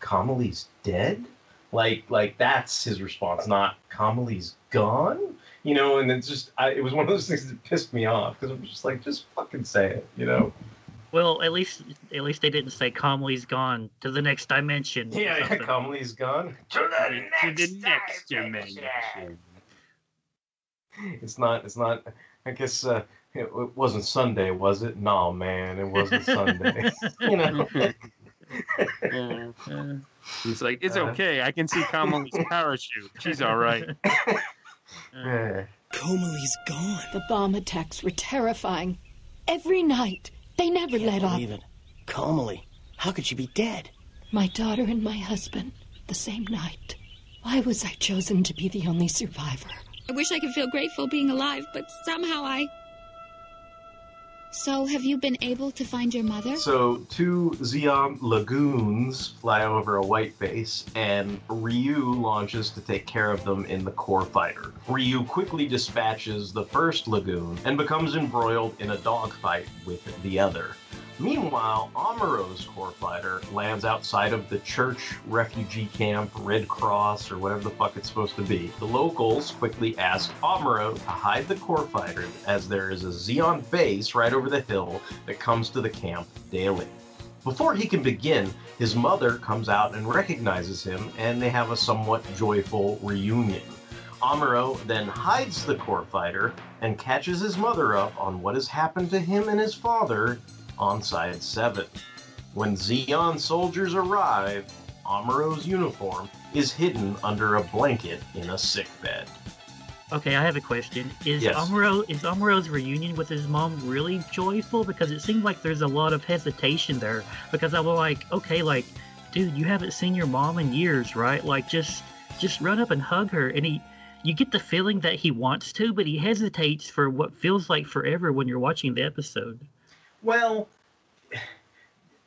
Kamali's dead like like that's his response not Kamali's gone? You know and it's just I, it was one of those things that pissed me off because i'm just like just fucking say it you know? Well, at least at least they didn't say Kamali's gone to the next dimension. yeah yeah something. Kamali's gone to the next, dimension. it's not it's not i guess uh it, it wasn't sunday was it? No man it wasn't sunday. You know he's like, it's Uh, okay. I can see Kamali's parachute. She's all right. Komali's gone. The bomb attacks were terrifying. Every night. They never let up. Believe it. Komali. How could she be dead? My daughter and my husband, the same night. Why was I chosen to be the only survivor? I wish I could feel grateful being alive, but somehow I. So, have you been able to find your mother? So two Zeon lagoons fly over a white base, and Ryu launches to take care of them in the core fighter. Ryu quickly dispatches the first lagoon and becomes embroiled in a dogfight with the other. Meanwhile, Amuro's core fighter lands outside of the church refugee camp, Red Cross, or whatever the fuck it's supposed to be. The locals quickly ask Amuro to hide the core fighter as there is a Zeon base right over the hill that comes to the camp daily. Before he can begin, his mother comes out and recognizes him, and they have a somewhat joyful reunion. Amuro then hides the core fighter and catches his mother up on what has happened to him and his father on side 7. When Zeon soldiers arrive, Amuro's uniform is hidden under a blanket in a sickbed. Okay, I have a question. Is Yes. Amuro is Amuro's reunion with his mom really joyful? Because it seems like there's a lot of hesitation there. Because I was like, okay, like, dude, you haven't seen your mom in years, right? Like, just just run up and hug her. And he, you get the feeling that he wants to, but he hesitates for what feels like forever when you're watching the episode. Well,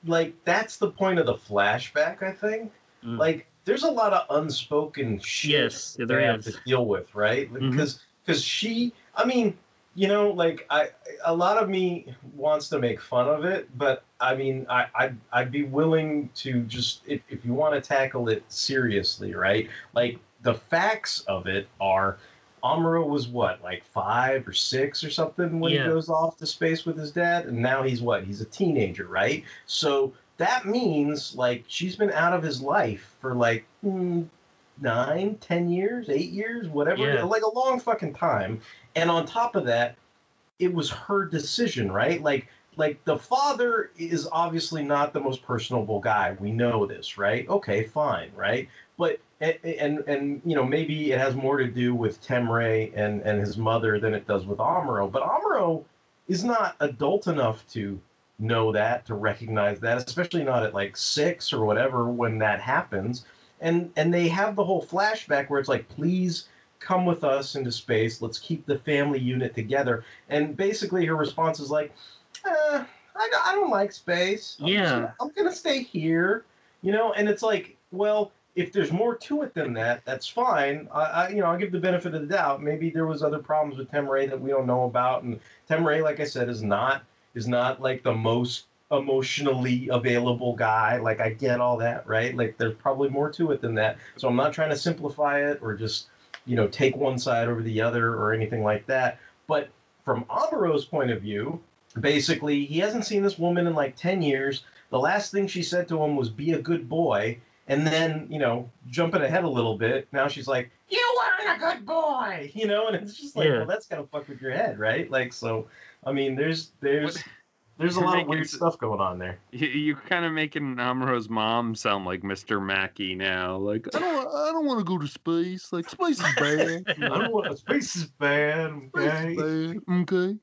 like that's the point of the flashback, I think. Mm. Like there's a lot of unspoken shit Yes, there they have to deal with, right? Mm-hmm. Because because she, I mean, you know, like I, a lot of me wants to make fun of it, but I mean, I, I'd, I'd be willing to just if, if you want to tackle it seriously, right? Like the facts of it are, Amuro was what, like five or six or something when Yeah. he goes off to space with his dad, and now he's what? He's a teenager, right? So that means like she's been out of his life for like mm, nine, ten years, eight years, whatever, Yeah. like a long fucking time. And on top of that, it was her decision, right? Like, like the father is obviously not the most personable guy. We know this, right? Okay, fine, right? But and and, and you know maybe it has more to do with Tem Ray and and his mother than it does with Amuro. But Amuro is not adult enough to know that to recognize that, especially not at like six or whatever when that happens. And and they have the whole flashback where it's like, please come with us into space. Let's keep the family unit together. And basically, her response is like, uh, I, don't- I don't like space. I'm Yeah. gonna- I'm gonna stay here. You know, and it's like, well, if there's more to it than that, that's fine. I, I you know, I'll give the benefit of the doubt. Maybe there was other problems with Tem Ray that we don't know about, and Tem Ray, like I said, is not is not like the most emotionally available guy. Like I get all that, right? Like there's probably more to it than that. So I'm not trying to simplify it or just you know take one side over the other or anything like that. But from Amuro's point of view, basically he hasn't seen this woman in like 10 years. The last thing she said to him was be a good boy. And then, you know, jumping ahead a little bit, now she's like, You weren't a good boy, you know, and it's just like, Yeah. well, that's gonna fuck with your head, right? Like, so, I mean, there's, there's, there's a You're lot of weird stuff going on there. You, you're kind of making Amuro's mom sound like Mr. Mackey now. Like, I don't, I don't want to go to space. Like, space is bad. I don't want space is bad. Okay. Okay.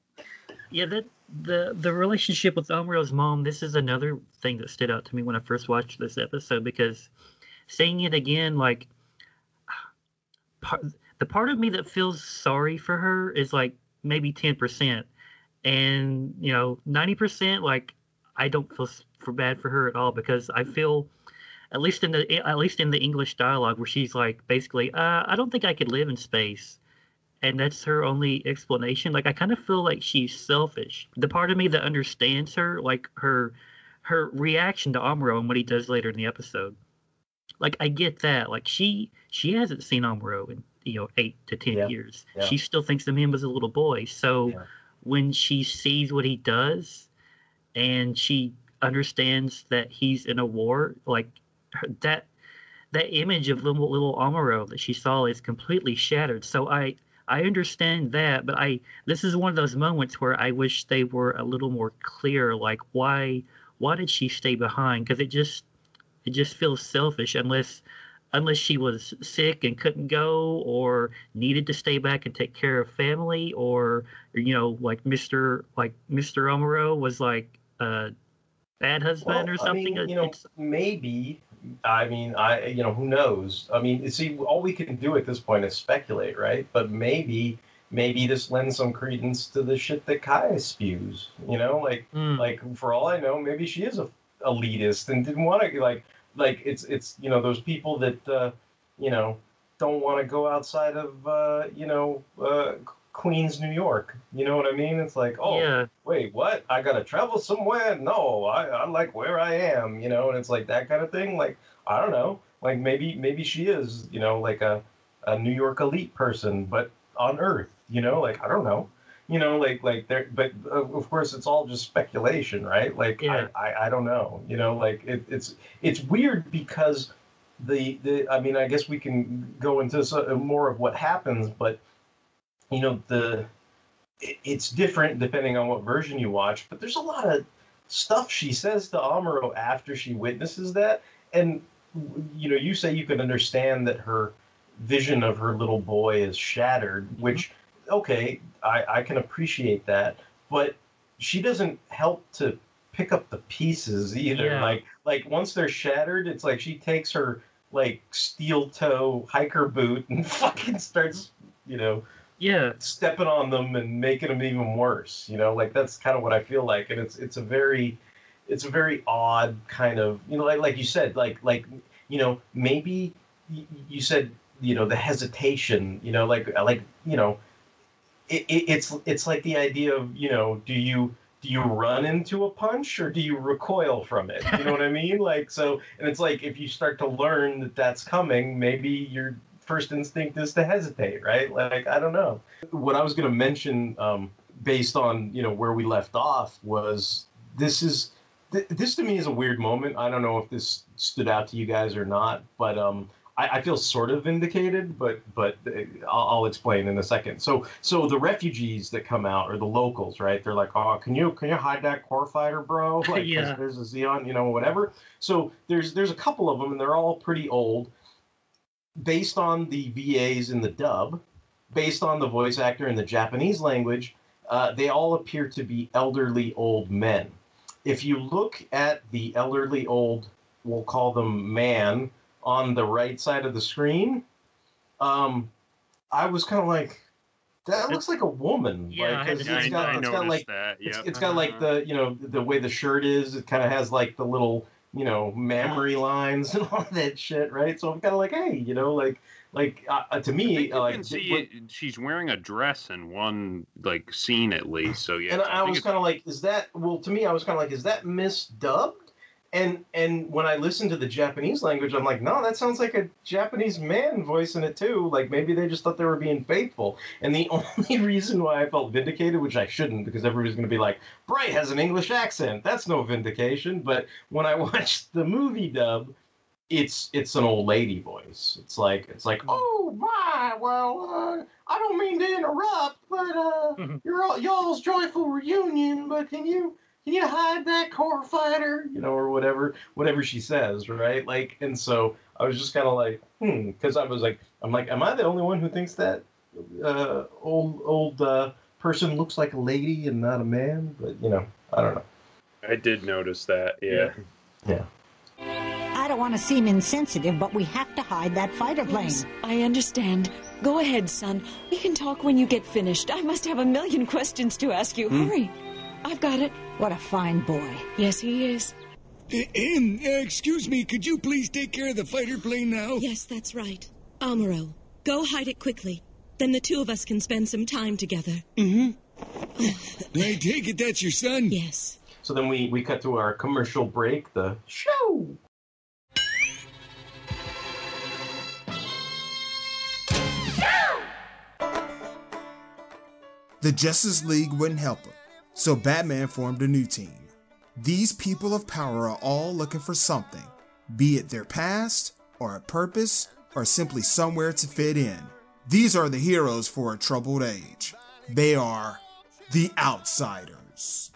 Yeah, that the the relationship with Amuro's mom. This is another thing that stood out to me when I first watched this episode because seeing it again, like part, the part of me that feels sorry for her is like maybe ten percent, and you know ninety percent like I don't feel for bad for her at all because I feel. At least in the at least in the English dialogue, where she's like basically, uh, I don't think I could live in space and that's her only explanation. Like i kind of feel like she's selfish. The part of me that understands her like her her reaction to amuro and what he does later in the episode. Like i get that. Like she she hasn't seen amuro in you know eight to ten Yeah. years. Yeah. she still thinks of him as a little boy. So when she sees what he does and she understands that he's in a war like that that image of little little Amuro that she saw is completely shattered. So I I understand that, but I this is one of those moments where I wish they were a little more clear. Like why why did she stay behind? Because it just it just feels selfish unless unless she was sick and couldn't go or needed to stay back and take care of family or you know like Mr. like Mr. Amuro was like a bad husband or something. I mean, you know, It's- maybe. I mean, I you know, who knows? I mean, see, all we can do at this point is speculate, right? But maybe, maybe this lends some credence to the shit that Kaya spews. You know, like, Hmm. like for all I know, maybe she is a elitist and didn't want to like, like it's it's you know those people that uh, you know don't want to go outside of uh, you know uh, Queens, New York. You know what I mean? It's like, oh, Yeah. wait, what? I gotta travel somewhere? No, I, I like where I am, you know, and it's like that kind of thing. Like, I don't know, like maybe maybe she is, you know, like a, a New York elite person, but on Earth, you know, like I don't know, you know, like like there, but uh, of course it's all just speculation, right? Like I, I, I don't know, you know, like it, it's it's weird because the the I mean I guess we can go into so, more of what happens, but you know the it- it's different depending on what version you watch, but there's a lot of stuff she says to Amuro after she witnesses that. And, you know, you say you can understand that her vision of her little boy is shattered, mm-hmm. which, okay, I, I can appreciate that. But she doesn't help to pick up the pieces either. Yeah. Like, like once they're shattered, it's like she takes her, like, steel toe hiker boot and fucking starts, you know, yeah stepping on them and making them even worse you know like that's kind of what i feel like and it's it's a very it's a very odd kind of you know like like you said like like you know maybe you said you know the hesitation you know like uh, like you know it, it, it's it's like the idea of you know, do you do you run into a punch or do you recoil from it? You know what I mean? Like so, and it's like if you start to learn that that's coming, maybe your first instinct is to hesitate, right? Like I don't know. What I was going to mention, um, based on you know where we left off, was this is th- this to me is a weird moment. I don't know if this stood out to you guys or not, but um, I, I feel sort of vindicated, but but uh, I'll, I'll explain in a second. So so the refugees that come out or the locals, right? They're like, oh, can you can you hide that core fighter, bro? Like, Yeah. there's a Zeon, you know, whatever. So there's there's a couple of them, and they're all pretty old. Based on the VAs in the dub, based on the voice actor in the Japanese language, uh, they all appear to be elderly old men. If you look at the elderly old, we'll call them man, on the right side of the screen, um, I was kind of like, that looks like a woman. Yeah, I like, had 'cause to- it's I- got, I it's got like that, it's, yep. it's got like the you know the way the shirt is. It kind of has like the little you know mammary lines and all that shit, right? So I'm kind of like, hey, you know, like like uh, uh, to me, You uh, like can see what- it, she's wearing a dress in one like scene at least. So yeah, and I I was kind of like, is that well? To me, I was kind of like, is that misdubbed? And and when I listen to the Japanese language, I'm like, no, that sounds like a Japanese man voicing it too. Like maybe they just thought they were being faithful. And the only reason why I felt vindicated, which I shouldn't, because everybody's going to be like, Bright has an English accent. That's no vindication. But when I watched the movie dub, it's it's an old lady voice. It's like it's like, oh my, well, uh, I don't mean to interrupt, but uh, your all, y'all's joyful reunion. But can you can you hide that core fighter, you know, or whatever whatever she says, right? Like, and so I was just kind of like, hmm, because I was like, I'm like, am I the only one who thinks that uh, old old uh, person looks like a lady and not a man? But you know, I don't know. I did notice that. Yeah. Yeah. I don't want to seem insensitive, but we have to hide that fighter plane. Yes, I understand. Go ahead, son. We can talk when you get finished. I must have a million questions to ask you. Hmm. Hurry. I've got it. What a fine boy. Yes, he is. Um, excuse me, could you please take care of the fighter plane now? Yes, that's right. Amuro, go hide it quickly. Then the two of us can spend some time together. Mm-hmm. I take it that's your son? Yes. So then we we cut to our commercial break. The show. The Justice League wouldn't help him, so Batman formed a new team. These people of power are all looking for something, be it their past, or a purpose, or simply somewhere to fit in. These are the heroes for a troubled age. They are the Outsiders.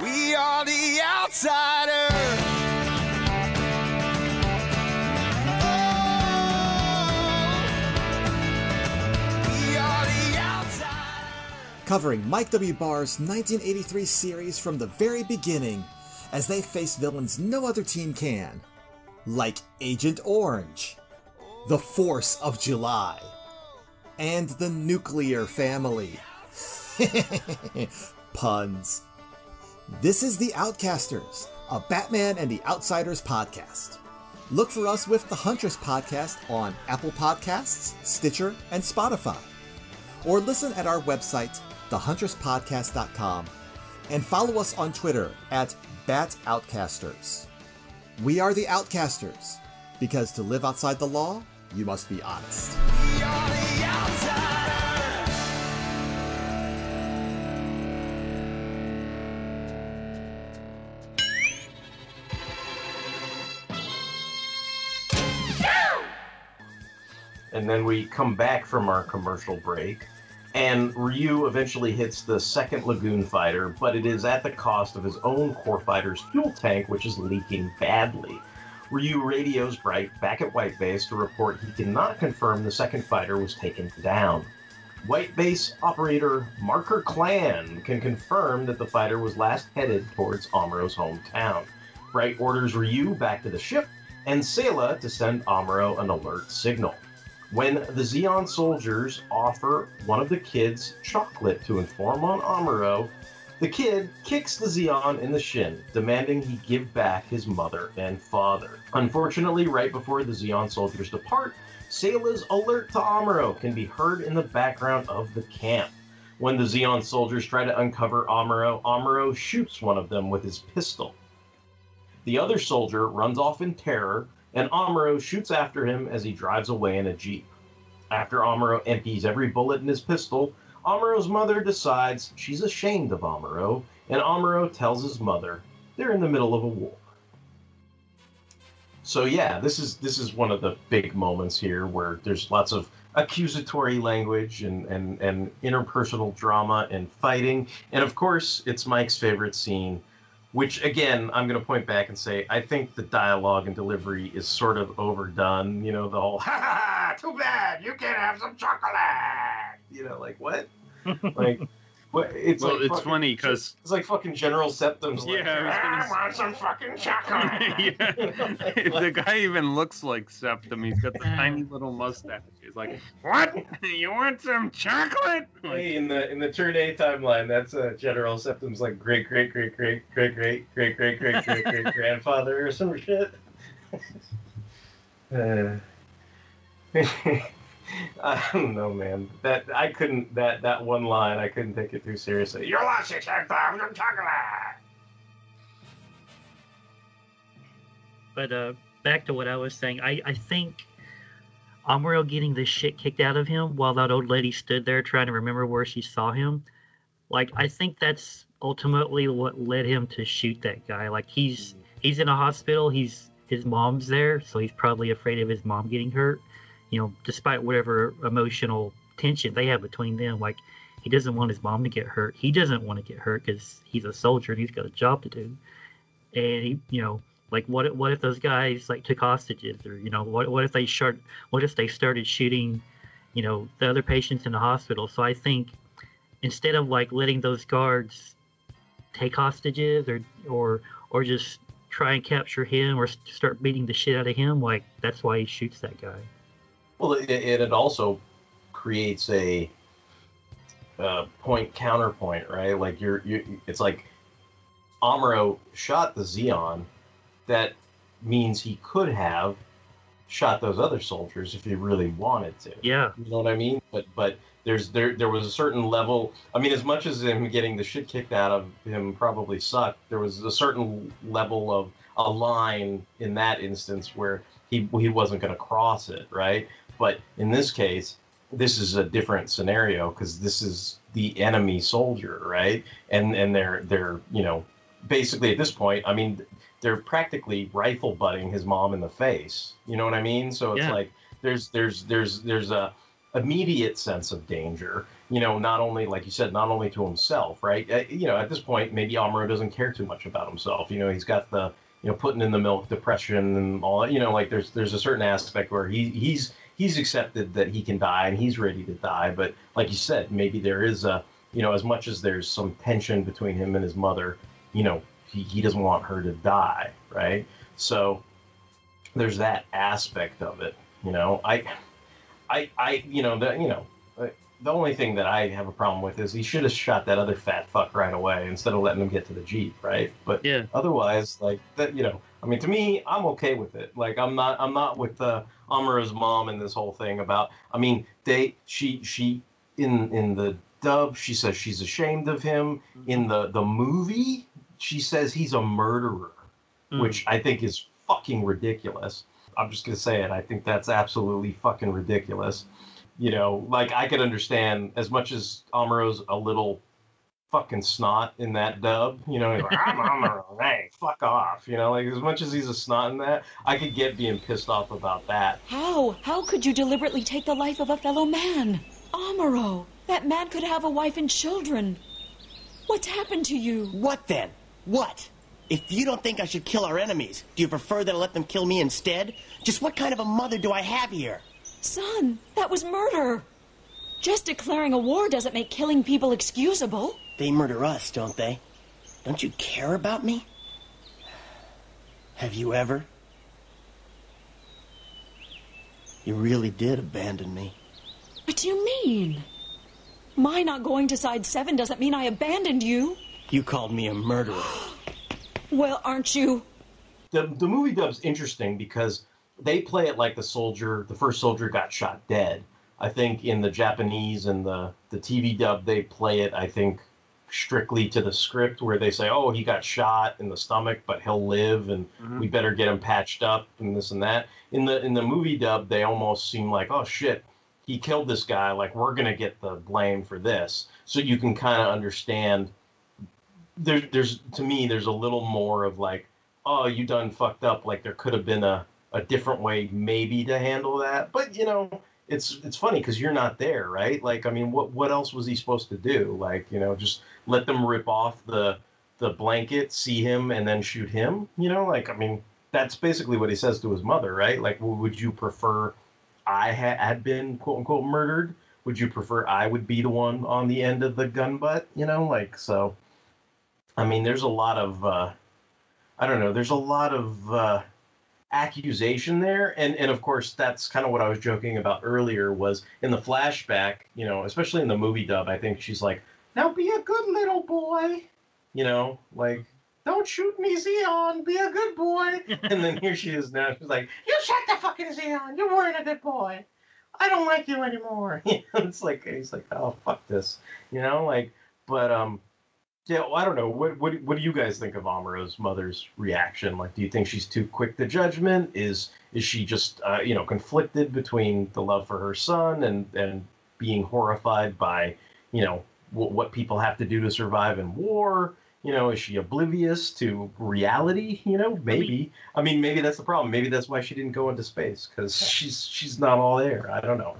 We are the outsiders. Covering Mike W. Barr's 1983 series from the very beginning as they face villains no other team can, like Agent Orange, the Force of July, and the Nuclear Family. Puns. This is The Outcasters, a Batman and the Outsiders podcast. Look for us with the Huntress podcast on Apple Podcasts, Stitcher, and Spotify or listen at our website, thehunterspodcast.com, and follow us on Twitter at BatOutcasters. We are the Outcasters, because to live outside the law, you must be honest. and then we come back from our commercial break, and Ryu eventually hits the second Lagoon fighter, but it is at the cost of his own core fighter's fuel tank, which is leaking badly. Ryu radios Bright back at White Base to report he cannot confirm the second fighter was taken down. White Base operator Marker Clan can confirm that the fighter was last headed towards Amuro's hometown. Bright orders Ryu back to the ship and Sayla to send Amuro an alert signal. When the Zeon soldiers offer one of the kids chocolate to inform on Amuro, the kid kicks the Zeon in the shin, demanding he give back his mother and father. Unfortunately, right before the Zeon soldiers depart, Sayla's alert to Amuro can be heard in the background of the camp. When the Zeon soldiers try to uncover Amuro, Amuro shoots one of them with his pistol. The other soldier runs off in terror, and Amuro shoots after him as he drives away in a jeep. After Amuro empties every bullet in his pistol, Amuro's mother decides she's ashamed of Amuro, and Amuro tells his mother they're in the middle of a war. So yeah, this is this is one of the big moments here where there's lots of accusatory language and, and, and interpersonal drama and fighting. And of course, it's Mike's favorite scene, which again, I'm going to point back and say, I think the dialogue and delivery is sort of overdone. You know, the whole, ha ha ha, too bad, you can't have some chocolate. You know, like what? like, It's well, like it's fucking- funny because It's like fucking General Septem's like, Yeah, I was gonna I want some fucking chocolate. yeah, the guy even looks like Septem. He's got the tiny little mustache. He's like, "What? You want some chocolate?" Hey, in the in the turn A timeline, that's uh, General Septem's like great great great great great great great great great great great grandfather or some shit. Uh, I don't know, man. That I couldn't that that one line I couldn't take it too seriously. You're lost, Septem. Some chocolate. But uh, back to what I was saying, I, I think Amuro getting the shit kicked out of him while that old lady stood there trying to remember where she saw him. Like I think that's ultimately what led him to shoot that guy. Like he's he's in a hospital. He's his mom's there, so he's probably afraid of his mom getting hurt. You know, despite whatever emotional tension they have between them, like he doesn't want his mom to get hurt. He doesn't want to get hurt because he's a soldier and he's got a job to do. And he, you know, like what if, what if those guys like took hostages or you know what what if they start what if they started shooting you know the other patients in the hospital so i think instead of like letting those guards take hostages or or or just try and capture him or start beating the shit out of him like that's why he shoots that guy Well, it, it also creates a uh, point counterpoint, right? Like you're, you it's like Amuro shot the Zeon. That means he could have shot those other soldiers if he really wanted to. Yeah. You know what I mean? But but there's there there was a certain level. I mean, as much as him getting the shit kicked out of him probably sucked, there was a certain level of a line in that instance where he he wasn't going to cross it, right? But in this case, this is a different scenario because this is the enemy soldier, right? And and they're they're you know basically at this point, I mean, they're practically rifle butting his mom in the face. You know what I mean? So it's Yeah. like there's there's there's there's a immediate sense of danger. You know, not only like you said, not only to himself, right? Uh, You know, at this point, maybe Amuro doesn't care too much about himself. You know, he's got the you know putting in the milk depression and all that. You know, like there's there's a certain aspect where he he's he's accepted that he can die and he's ready to die. But like you said, maybe there is a you know as much as there's some tension between him and his mother, you know, he, he doesn't want her to die, right? So there's that aspect of it. You know, I I I you know the you know. The only thing that I have a problem with is he should have shot that other fat fuck right away instead of letting him get to the jeep, right? But yeah. otherwise, like that, you know, I mean, to me, I'm okay with it. Like, I'm not, I'm not with uh, Amuro's mom and this whole thing about. I mean, they, she, she, in in the dub, she says she's ashamed of him. In the the movie, she says he's a murderer, Mm. which I think is fucking ridiculous. I'm just gonna say it. I think that's absolutely fucking ridiculous. You know, like I could understand as much as Amuro's a little fucking snot in that dub. You know, he's like, I'm Amuro, hey, fuck off. You know, like as much as he's a snot in that, I could get being pissed off about that. How? How could you deliberately take the life of a fellow man? Amuro, that man could have a wife and children. What's happened to you? What then? What? If you don't think I should kill our enemies, do you prefer that I let them kill me instead? Just what kind of a mother do I have here? Son, that was murder. Just declaring a war doesn't make killing people excusable. They murder us, don't they? Don't you care about me? Have you ever? You really did abandon me. What do you mean? My not going to side seven doesn't mean I abandoned you. You called me a murderer. Well, aren't you? the the movie dub's interesting because they play it like the soldier, the first soldier got shot dead. I think in the Japanese and the the TV dub, they play it. I think strictly to the script where they say, "Oh, he got shot in the stomach, but he'll live, and mm-hmm. we better get him patched up and this and that." In the in the movie dub, they almost seem like, "Oh shit, he killed this guy. Like we're gonna get the blame for this." So you can kind of understand. There, there's to me, there's a little more of like, "Oh, you done fucked up." Like there could have been a a different way maybe to handle that, but you know. It's it's funny because you're not there, right? Like, I mean, what what else was he supposed to do? Like, you know, just let them rip off the the blanket, see him, and then shoot him. You know, like I mean, that's basically what he says to his mother, right? Like, well, would you prefer I ha- had been quote unquote murdered? Would you prefer I would be the one on the end of the gun butt? You know, like so. I mean, there's a lot of uh, I don't know. There's a lot of uh, accusation there, and and of course that's kind of what I was joking about earlier. Was in the flashback, you know, especially in the movie dub, I think she's like, "Now be a good little boy," you know, like. Don't shoot me, Zeon. Be a good boy. and then here she is now. She's like, "You shut the fucking Zeon. You weren't a good boy. I don't like you anymore." You know, it's like he's like, "Oh fuck this," you know, like. But um, yeah, well, I don't know. What what what do you guys think of Amuro's mother's reaction? Like, do you think she's too quick to judgment? Is is she just uh, you know conflicted between the love for her son and and being horrified by you know w- what people have to do to survive in war? You know, is she oblivious to reality? You know, maybe. I mean, maybe that's the problem. Maybe that's why she didn't go into space because she's she's not all there. I don't know.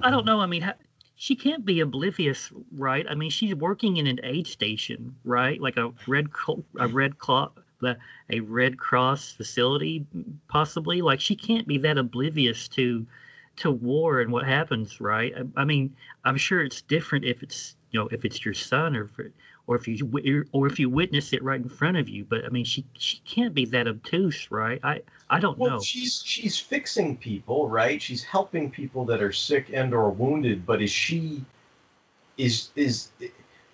I don't know. I mean, she can't be oblivious, right? I mean, she's working in an aid station, right? Like a red a red cloth a Red Cross facility, possibly. Like she can't be that oblivious to to war and what happens, right? I, I mean, I'm sure it's different if it's you know if it's your son or if or if you or if you witness it right in front of you. But I mean, she she can't be that obtuse, right? I I don't Well, know. she's she's fixing people, right? She's helping people that are sick and or wounded. But is she is is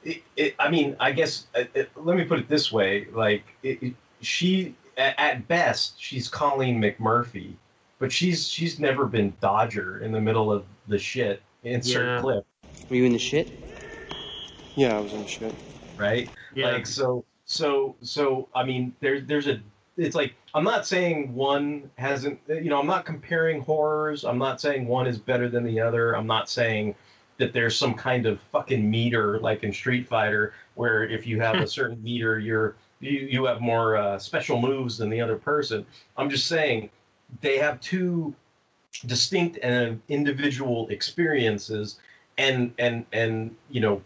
it, it, I mean, I guess uh, uh, let me put it this way: like it, it- she at, at best she's Colleen McMurphy, but she's she's never been Dodger in the middle of the shit. Insert Yeah. clip. Were you in the shit? Yeah, I was in the shit. Right? Like so so so I mean there's there's a it's like I'm not saying one hasn't you know I'm not comparing horrors. I'm not saying one is better than the other. I'm not saying that there's some kind of fucking meter like in Street Fighter where if you have a certain meter you're you, you have more uh, special moves than the other person. I'm just saying they have two distinct and individual experiences and and and you know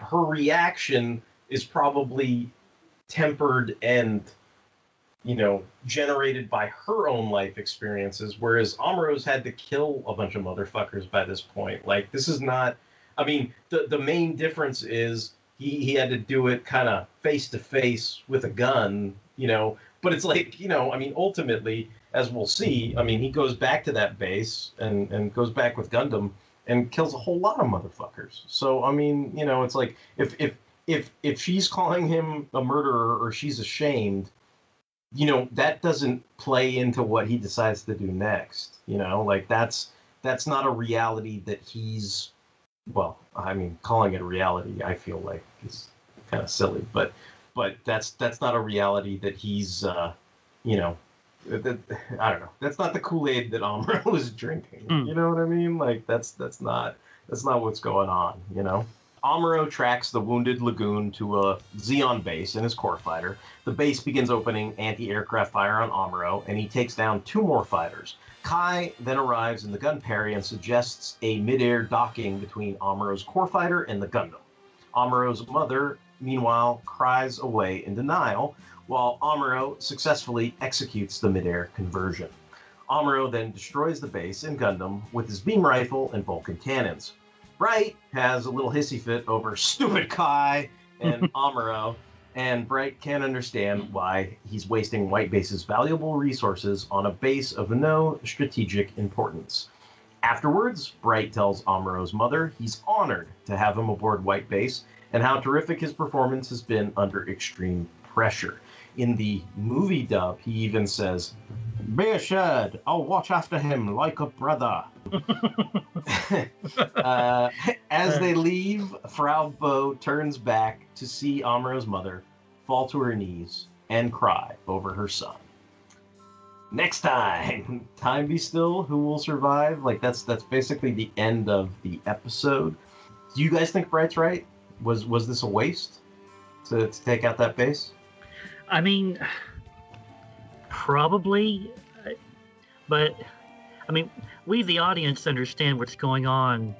her reaction is probably tempered and you know generated by her own life experiences whereas Amuro's had to kill a bunch of motherfuckers by this point. Like this is not i mean the the main difference is he he had to do it kind of face to face with a gun you know? But it's like you know i mean ultimately as we'll see i mean he goes back to that base and and goes back with gundam and kills a whole lot of motherfuckers. So i mean you know it's like if if if if she's calling him a murderer or she's ashamed you know that doesn't play into what he decides to do next you know? Like that's that's not a reality that he's well i mean calling it a reality i feel like is kind of silly but but that's that's not a reality that he's uh you know that, i don't know that's not the kool-aid that Amuro was drinking hmm. you know what i mean like that's that's not that's not what's going on you know Amuro tracks the wounded Lagoon to a Zeon base in his core fighter. The base begins opening anti-aircraft fire on Amuro, and he takes down two more fighters. Kai then arrives in the Gunperry and suggests a mid-air docking between Amuro's core fighter and the Gundam. Amuro's mother, meanwhile, cries away in denial, while Amuro successfully executes the mid-air conversion. Amuro then destroys the base in Gundam with his beam rifle and Vulcan cannons. Bright has a little hissy fit over stupid Kai and Amuro, and Bright can't understand why he's wasting White Base's valuable resources on a base of no strategic importance. Afterwards, Bright tells Amuro's mother he's honored to have him aboard White Base and how terrific his performance has been under extreme pressure. In the movie dub, he even says, Be assured, I'll watch after him like a brother. uh, as they leave, Fraw Bow turns back to see Amuro's mother fall to her knees and cry over her son. Next time, time be still. Who will survive? Like that's that's basically the end of the episode. Do you guys think Bright's right? Was was this a waste to, to take out that base? I mean, probably, but I mean, we the audience understand what's going on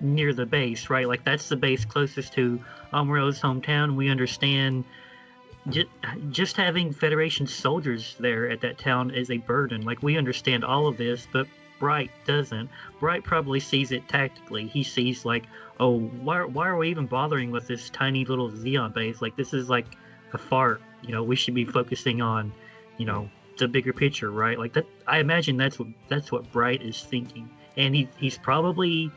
near the base, right? Like that's the base closest to Amuro's hometown. We understand just, just having Federation soldiers there at that town is a burden. Like we understand all of this, but Bright doesn't. Bright probably sees it tactically. He sees like, oh, why, why are we even bothering with this tiny little Zeon base? Like this is like a fart. You know, we should be focusing on, you know, the bigger picture, right? Like that. I imagine that's what that's what Bright is thinking, and he he's probably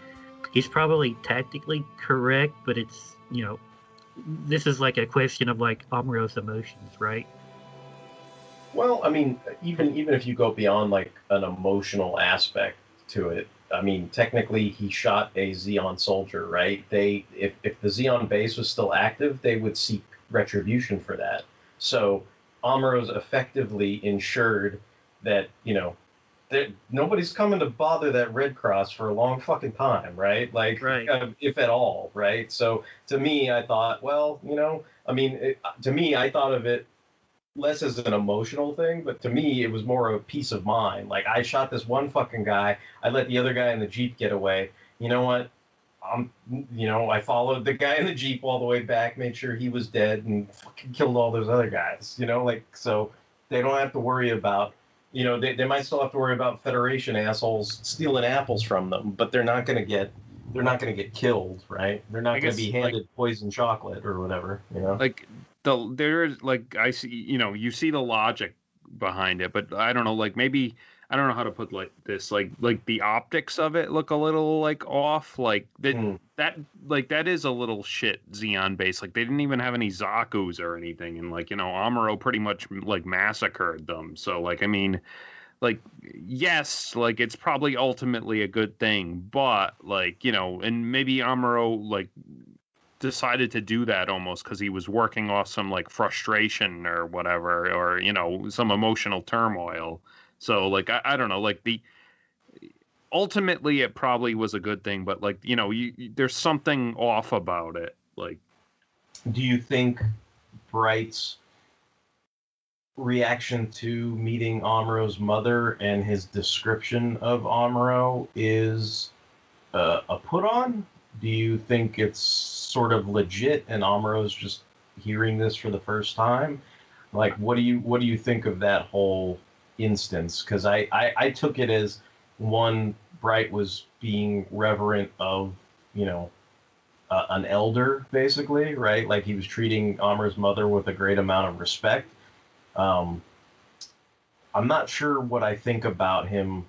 he's probably tactically correct, but it's you know, this is like a question of like Amuro's emotions, right? Well, I mean, even even if you go beyond like an emotional aspect to it, I mean, technically he shot a Zeon soldier, right? They if if the Zeon base was still active, they would seek retribution for that. So Amuro's effectively ensured that you know that nobody's coming to bother that Red Cross for a long fucking time, right? Like, uh, if at all, right? So to me, I thought, well, you know, I mean, it, to me, I thought of it less as an emotional thing, but to me, it was more of a peace of mind. Like, I shot this one fucking guy, I let the other guy in the jeep get away. You know what? I'm, you know, I followed the guy in the jeep all the way back, made sure he was dead, and fucking killed all those other guys. You know, like so they don't have to worry about. You know, they, they might still have to worry about Federation assholes stealing apples from them, but they're not going to get they're not going to get killed, right? They're not going to be like- handed poison chocolate or whatever. You know, like the there is like I see you know you see the logic behind it, but I don't know like maybe I don't know how to put like this like like the optics of it look a little like off like that Hmm. that like that is a little shit Zeon base like they didn't even have any Zaku's or anything and like you know Amuro pretty much like massacred them so like I mean like yes like it's probably ultimately a good thing but like you know and maybe Amuro like decided to do that almost because he was working off some like frustration or whatever or you know some emotional turmoil so like i, I don't know like the ultimately it probably was a good thing but like you know you, you- there's something off about it like Do you think Bright's reaction to meeting Amuro's mother and his description of Amro is uh, a put on? Do you think it's sort of legit and Amuro's just hearing this for the first time? Like, what do you what do you think of that whole instance? Because I, I I took it as one Bright was being reverent of you know uh, an elder, basically, right? Like he was treating Amuro's mother with a great amount of respect. Um, I'm not sure what I think about him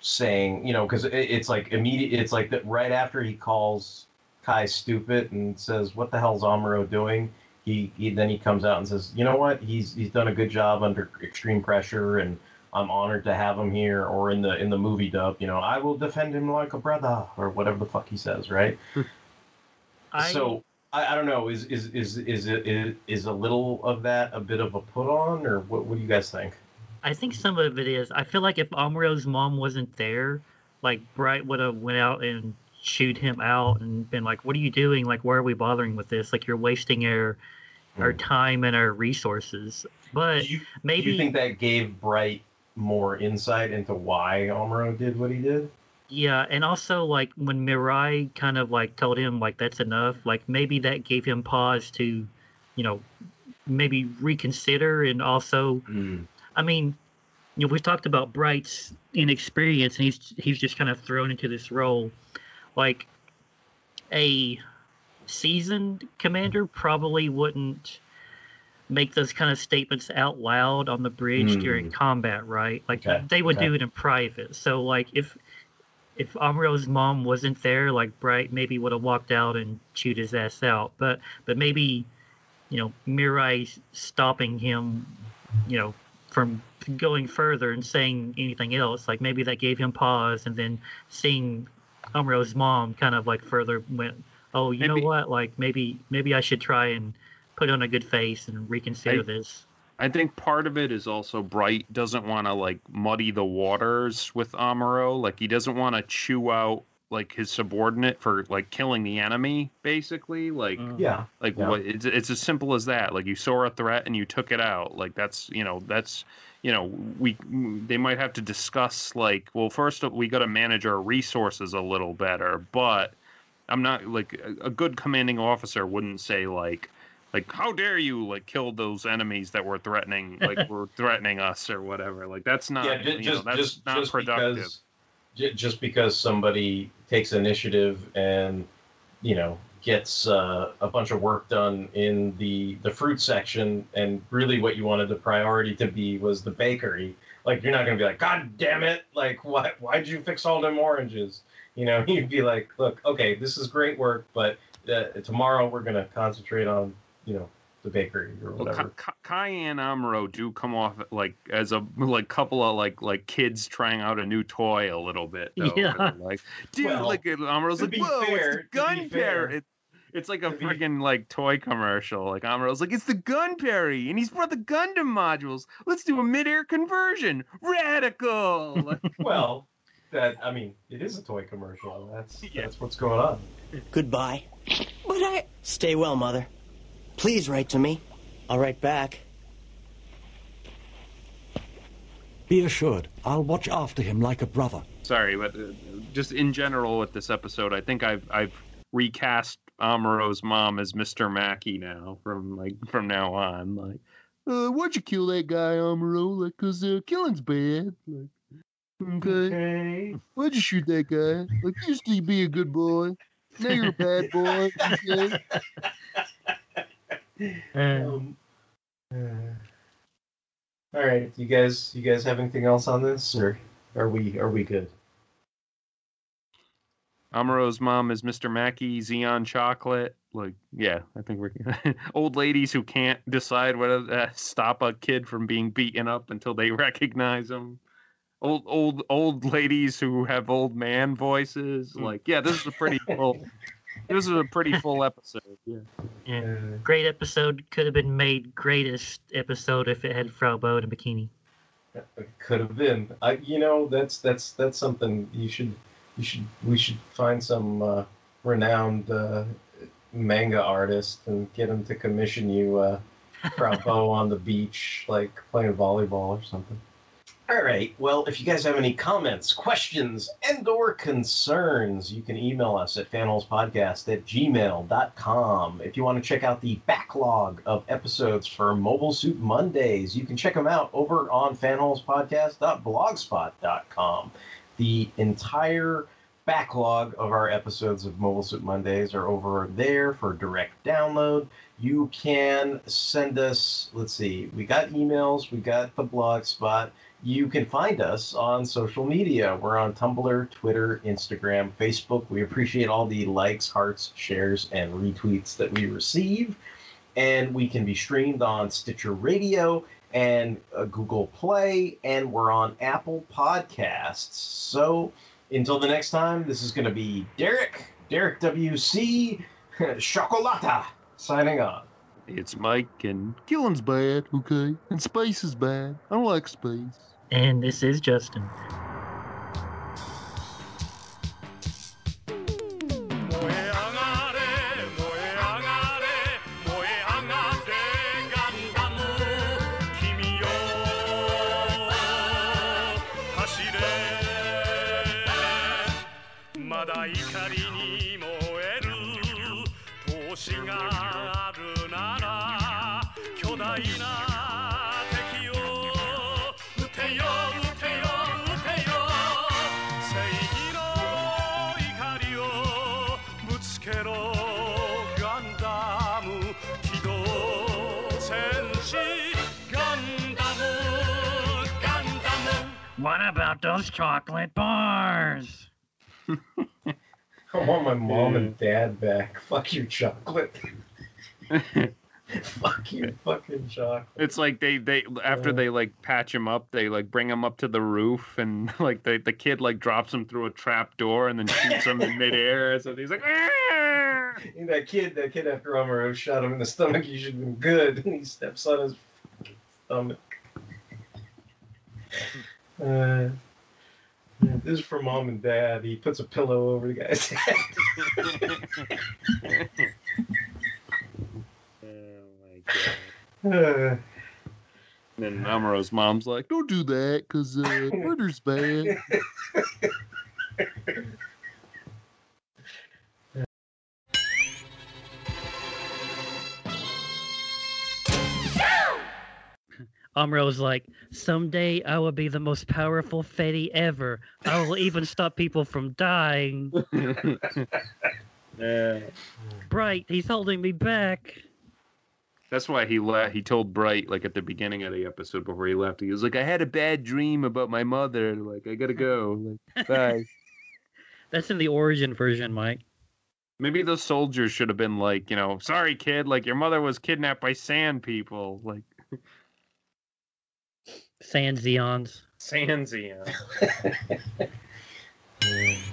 saying, you know, because it, it's like immediate. It's like that right after he calls Kai stupid and says, "What the hell's Amuro doing?" He, he then he comes out and says, "You know what? He's he's done a good job under extreme pressure, and I'm honored to have him here." Or in the in the movie dub, you know, I will defend him like a brother, or whatever the fuck he says, right? I, So I, I don't know. Is is is is it is, a little of that a bit of a put on, or what? What do you guys think? I think some of it is. I feel like if Amuro's mom wasn't there, like Bright would have went out and chewed him out and been like, "What are you doing? Like, why are we bothering with this? Like, you're wasting our our hmm. time and our resources." But maybe Do you think that gave Bright more insight into why Amuro did what he did? Yeah, and also like when Mirai kind of like told him like that's enough, like maybe that gave him pause to, you know, maybe reconsider and also hmm. I mean, you know, we've talked about Bright's inexperience and he's he's just kind of thrown into this role. Like a seasoned commander probably wouldn't make those kind of statements out loud on the bridge Hmm. during combat, right? Like Okay, they would okay. do it in private. So like if if Amuro's mom wasn't there, like Bright maybe would have walked out and chewed his ass out. But but maybe, you know, Mirai stopping him, you know, from going further and saying anything else. Like maybe that gave him pause, and then seeing Amuro's mom kind of like further went, "Oh, you know what? Like maybe maybe I should try and put on a good face and reconsider I- this." I think part of it is also Bright doesn't want to like muddy the waters with Amuro. Like he doesn't want to chew out like his subordinate for like killing the enemy, basically. Like mm. Yeah. like Yeah. what it's it's as simple as that. Like you saw a threat and you took it out. Like that's you know that's you know we they might have to discuss like well first we got to manage our resources a little better. But I'm not like a, a good commanding officer wouldn't say like like how dare you like kill those enemies that were threatening like were threatening us or whatever. Like that's not yeah, ju- you know, just that's just not just productive. because ju- just because somebody takes initiative and you know gets uh, a bunch of work done in the the fruit section, and really what you wanted the priority to be was the bakery. Like you're not gonna be like, God damn it! Like why why'd you fix all them oranges? You know, you'd be like, look, okay, this is great work, but uh, tomorrow we're gonna concentrate on you know the bakery or Well, whatever. Ka- Ka- Kai and Amuro do come off like as a like couple of like like kids trying out a new toy a little bit. Though, Yeah. Like, dude, Well, like Amuro's like, be whoa, fair- it's the gun fair- parry. It, it's like a freaking like toy commercial. Like Amuro's like, it's the Gunperry, and he's brought the Gundam modules. Let's do a midair conversion. Radical. Like, well, that I mean, it is a toy commercial. That's that's what's going on. Goodbye. But I. Stay well, Mother. Please write to me. I'll write back. Be assured, I'll watch after him like a brother. sorry, but uh, just in general with this episode, I think I've I've recast Amuro's mom as Mr. Mackey now from like from now on. Like, uh, why'd you kill that guy, Amuro? Like, cause uh, killing's bad. Like, okay. Why'd you shoot that guy? Like, you used to be a good boy. Now you're a bad boy. Okay. Um, uh, all right, you guys, you guys have anything else on this, or are we are we good? Amuro's mom is Mr. Mackey, Zeon Chocolate. Like, yeah, I think we're old ladies who can't decide whether to stop a kid from being beaten up until they recognize him. Old, old, old ladies who have old man voices. Like, yeah, this is a pretty full. This was a pretty full episode. Yeah. Yeah. Great episode. Could have been made greatest episode if it had Fraw Bow in a bikini. It could have been. I, you know, that's that's that's something you should you should we should find some uh, renowned uh, manga artist and get him to commission you uh, Proud Bow on the beach, like playing volleyball or something. All right. Well, if you guys have any comments, questions, and or concerns, you can email us at fanholespodcast at gmail.com. If you want to check out the backlog of episodes for Mobile Suit Mondays, you can check them out over on fanholespodcast.blogspot.com. The entire backlog of our episodes of Mobile Suit Mondays are over there for direct download. You can send us, let's see, we got emails, we got the blog spot. You can find us on social media. We're on Tumblr, Twitter, Instagram, Facebook. We appreciate all the likes, hearts, shares, and retweets that we receive. And we can be streamed on Stitcher Radio and uh, Google Play, and we're on Apple Podcasts. So until the next time, this is going to be Derek, Derek WC, Chocolata, signing on. It's Mike, and killing's bad, okay? And space is bad. I don't like space. And this is Justin.「those chocolate bars? I want my mom and dad back. Fuck your chocolate. Fuck you, fucking chocolate. It's like they they after they like patch him up, they like bring him up to the roof, and like the the kid like drops him through a trap door and then shoots him in midair. So he's like, "Ah!" And that kid, that kid after Amuro shot him in the stomach, he should have been good. And he steps on his stomach. Uh, yeah, this is for mom and dad. He puts a pillow over the guy's head. Oh my Uh, And then Amuro's mom's like, "Don't do that, cause uh, murder's bad." Amuro's like, someday I will be the most powerful Fetty ever. I will even stop people from dying. yeah. Bright, he's holding me back. That's why he le- he told Bright like at the beginning of the episode before he left. He was like, "I had a bad dream about my mother. Like I gotta go. Like bye." That's in the origin version, Mike. Maybe those soldiers should have been like, you know, sorry kid, like your mother was kidnapped by sand people. Like Sans Zeons. Sands, yeah.